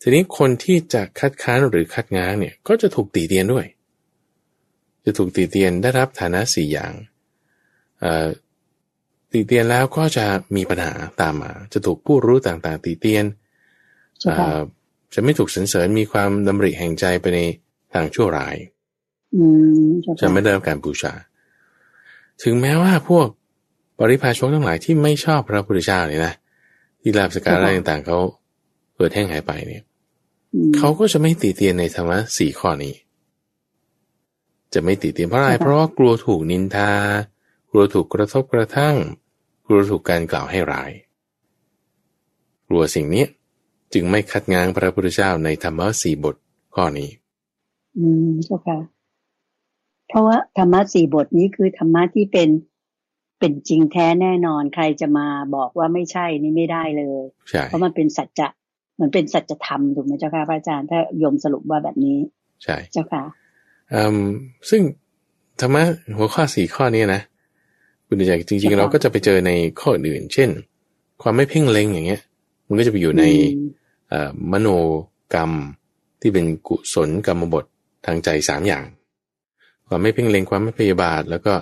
ทีนี้คนที่จะคัดค้านหรือคัดง้างเนี่ยก็จะถูกตีเตียนด้วย จะถูกตีเตียนได้รับฐานะสี่อย่างตีเตียนแล้วก็จะมีปัญหาตามมา จะถูกผู้รู้ต่างๆ ตีเตียน จะไม่ถูกสรรเสริญมีความดำริแห่งใจไปในทางชั่วร้ายจะไม่ได้รับการบูชา ถึงแม้ว่าพวกบริพาชกทั้งหลายที่ไม่ชอบพระพุทธเจ้าเนี่ยนะที่ลาบสการอะไรต่างๆเขาเปิดแห้งหายไปเนี่ยเขาก็จะไม่ติเตียนในธรรมะสี่ข้อนี้ จะไม่ติเตียนเพราะอะไรเพราะว่ากลัวถูกนินทา กลัวถูกกระทบกระทั่ง กลัวถูกการกล่าวให้ร้าย กลัวสิ่งนี้ จึงไม่คัดง้างพระพุทธเจ้าในธรรมะสี่บทข้อนี้ อืมเจ้าค่ะ เพราะว่าธรรมะสี่บทนี้คือธรรมะที่เป็นเป็นจริงแท้แน่นอนใครจะมาบอกว่าไม่ใช่นี่ไม่ได้เลยใช่เพราะมันเป็นสัจจะเหมือนเป็นสัจธรรมถูกไหมเจ้าค่ะพระอาจารย์ถ้ายมสรุปว่าแบบนี้ ใช่เจ้าค่ะอืมซึ่งธรรมะหัวข้อสี่ข้อนี้นะคุณใหญ่จริง ๆ เราก็จะไปเจอในข้ออื่น เช่น ความไม่เพ่งเล็งอย่างเงี้ย มันก็จะไปอยู่ในมโนกรรมที่เป็นกุศลกรรมบททางใจสามอย่าง ความไม่เพ่งเล็งความไม่พยาบาท แล้วก็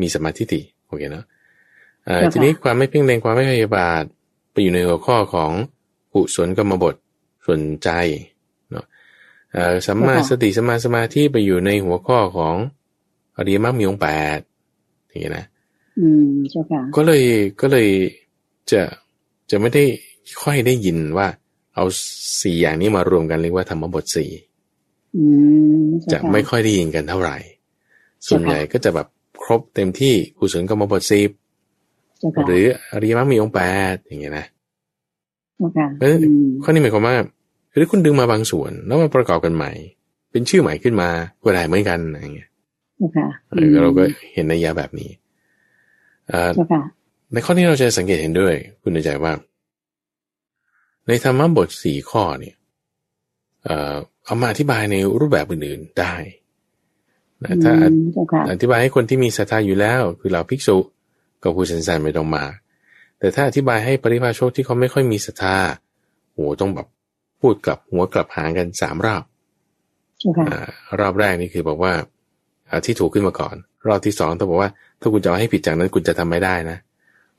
มีสมาธิิโอเคเนาะทีนี้ความไม่เพ่งเล็งความไม่พยาบาท ไปอยู่ในหัวข้อของกุศลกรรมบทส่วนใจเนาะสัมมาสติสัมมาสมาธิไปอยู่ในหัวข้อของอริยมรรคมีองค์แปดอย่างนี้นะอืมเจ้าค่ะก็เลยก็เลยจะจะไม่ได้ ค่อยได้ยินว่า เอาสี่อย่างนี้มารวมกันเรียกว่าธรรมบทสี่จะไม่ค่อยได้ยินกันเท่าไหร่ ส่วนใหญ่ก็จะแบบครบเต็มที่กุศลกรรมบทสิบหรืออริยมรรคมีองค์แปดอย่างเงี้ยนะเพราะข้อนี้หมายความว่าหรือคุณดึงมาบางส่วน แล้วมาประกอบกันใหม่ เป็นชื่อใหม่ขึ้นมาก็ได้เหมือนกันอย่างเงี้ยเราก็เห็นในยาแบบนี้ในข้อนี้เราจะสังเกตเห็นด้วย คุณใจว่า ในธรรมบทสี่ข้อเนี่ยเอามาอธิบายในรูปแบบอื่นๆได้ถ้าอธิบายให้คนที่มีศรัทธาอยู่แล้ว คือเราภิกษุก็พูดสั้นๆไม่ต้องมา แต่ถ้าอธิบายให้ปริพาชกที่เขาไม่ค่อยมีศรัทธาโหต้องแบบพูดกลับหัวกลับหางกันสามรอบรอบแรกนี่คือบอกว่าที่ถูกขึ้นมาก่อน รอบที่สองต้องบอกว่า ถ้าคุณจะเอาให้ผิดจากนั้นคุณจะทำไม่ได้นะ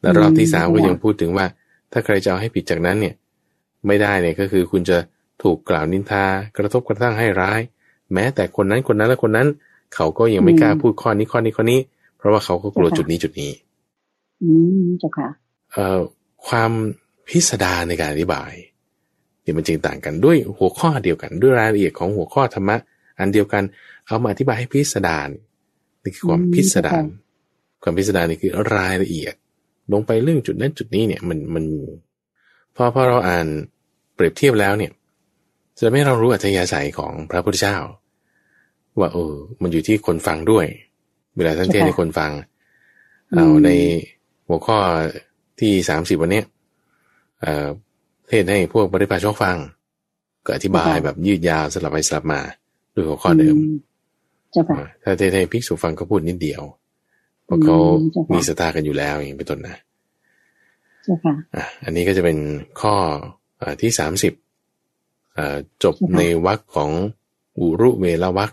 แล้วรอบที่สามก็ยังพูดถึงว่า ถ้าใครจะเอาให้ผิดจากนั้นเนี่ย ไม่ได้เนี่ยก็คือคุณจะถูกกล่าวนินทากระทบกระทั่งให้ร้าย แม้แต่คนนั้นคนนั้นและคนนั้น เขาก็ยังไม่กล้าพูดข้อนี้ข้อนี้ข้อนี้ เพราะว่าเขาก็กลัวจุดนี้จุดนี้ อืมเจ้าค่ะเอ่อความพิสดารในการอธิบายเนี่ยมันจึงต่างกันด้วยหัวข้อเดียวกันด้วยรายละเอียดของหัวข้อธรรมะ อันเดียวกันเอามาอธิบายให้พิสดารนี่คือความพิสดารความพิสดารนี่คือรายละเอียด ลงไปเรื่องจุดนั้นจุดนี้เนี่ย มันมันพอพอเราอ่าน เปรียบเทียบแล้วเนี่ยจะไม่เรารู้อัธยาศัยของพระพุทธเจ้า ว่าเออมันอยู่ที่คนฟังด้วย เวลาท่านเทศในคนฟัง เอาในหัวข้อที่สามสิบวันนี้เทศให้พวกบริพาชกฟัง ก็อธิบายแบบยืดยาวสลับไปสลับมาด้วยหัวข้อเดิมถ้าเทศให้ภิกษุฟังก็พูดนิดเดียวเพราะเขามีสตากันอยู่แล้วอย่างเป็นต้นนะอันนี้ก็จะเป็นข้อ ที่สามสิบจบในวรรคของอุรุเวลวรรค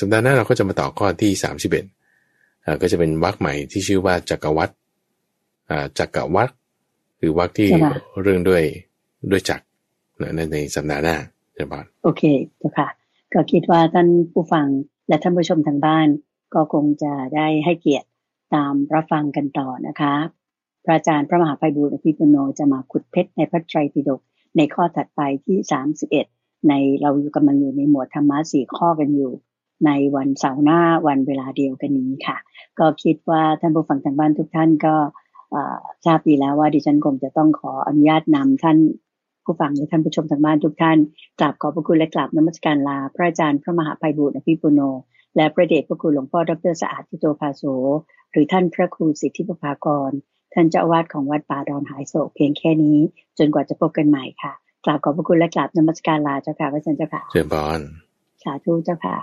สัปดาห์หน้าเราก็จะมาต่อข้อที่สามสิบเอ็ดก็จะเป็นวรรคใหม่ที่ชื่อว่าจักรวัตจักรวัตคือวรรคที่เรื่องด้วยด้วยจักรในในสัปดาห์หน้าเจ้าบ้านโอเคเจ้าค่ะ ก็คิดว่าท่านผู้ฟังและท่านผู้ชมทางบ้าน ก็คงจะได้ให้เกียรติตามรับฟังกันต่อนะคะ พระอาจารย์พระมหาไพบูลอภิปุโนจะมาขุดเพชรในพระไตรปิฎกในข้อถัดไปที่สามสิบเอ็ดในเราอยู่กำลังอยู่ในหมวดธรรมะสี่ข้อกันอยู่ ในวันเสาร์หน้าวันเวลาเดียวกันนี้ค่ะ ก็คิดว่าท่านผู้ฟังทางบ้านทุกท่านก็ทราบดีแล้วว่าดิฉันคงจะต้องขออนุญาตนำท่านผู้ฟังและท่านผู้ชมทางบ้านทุกท่านกราบขอบพระคุณและกราบนมัสการลา พระอาจารย์พระมหาภัยบุตรอภิปุโน และพระเดชพระคุณหลวงพ่อดรสะอาดทิโตภาโสหรือท่านพระครูสิทธิปภากร ท่านเจ้าอาวาสของวัดป่าดอนหายโศกเพียงแค่นี้ จนกว่าจะพบกันใหม่ค่ะกราบขอบพระคุณและกราบนมัสการลาเจ้าค่ะพระอาจารย์เจ้าค่ะเชิญบอลสาธุเจ้าค่ะ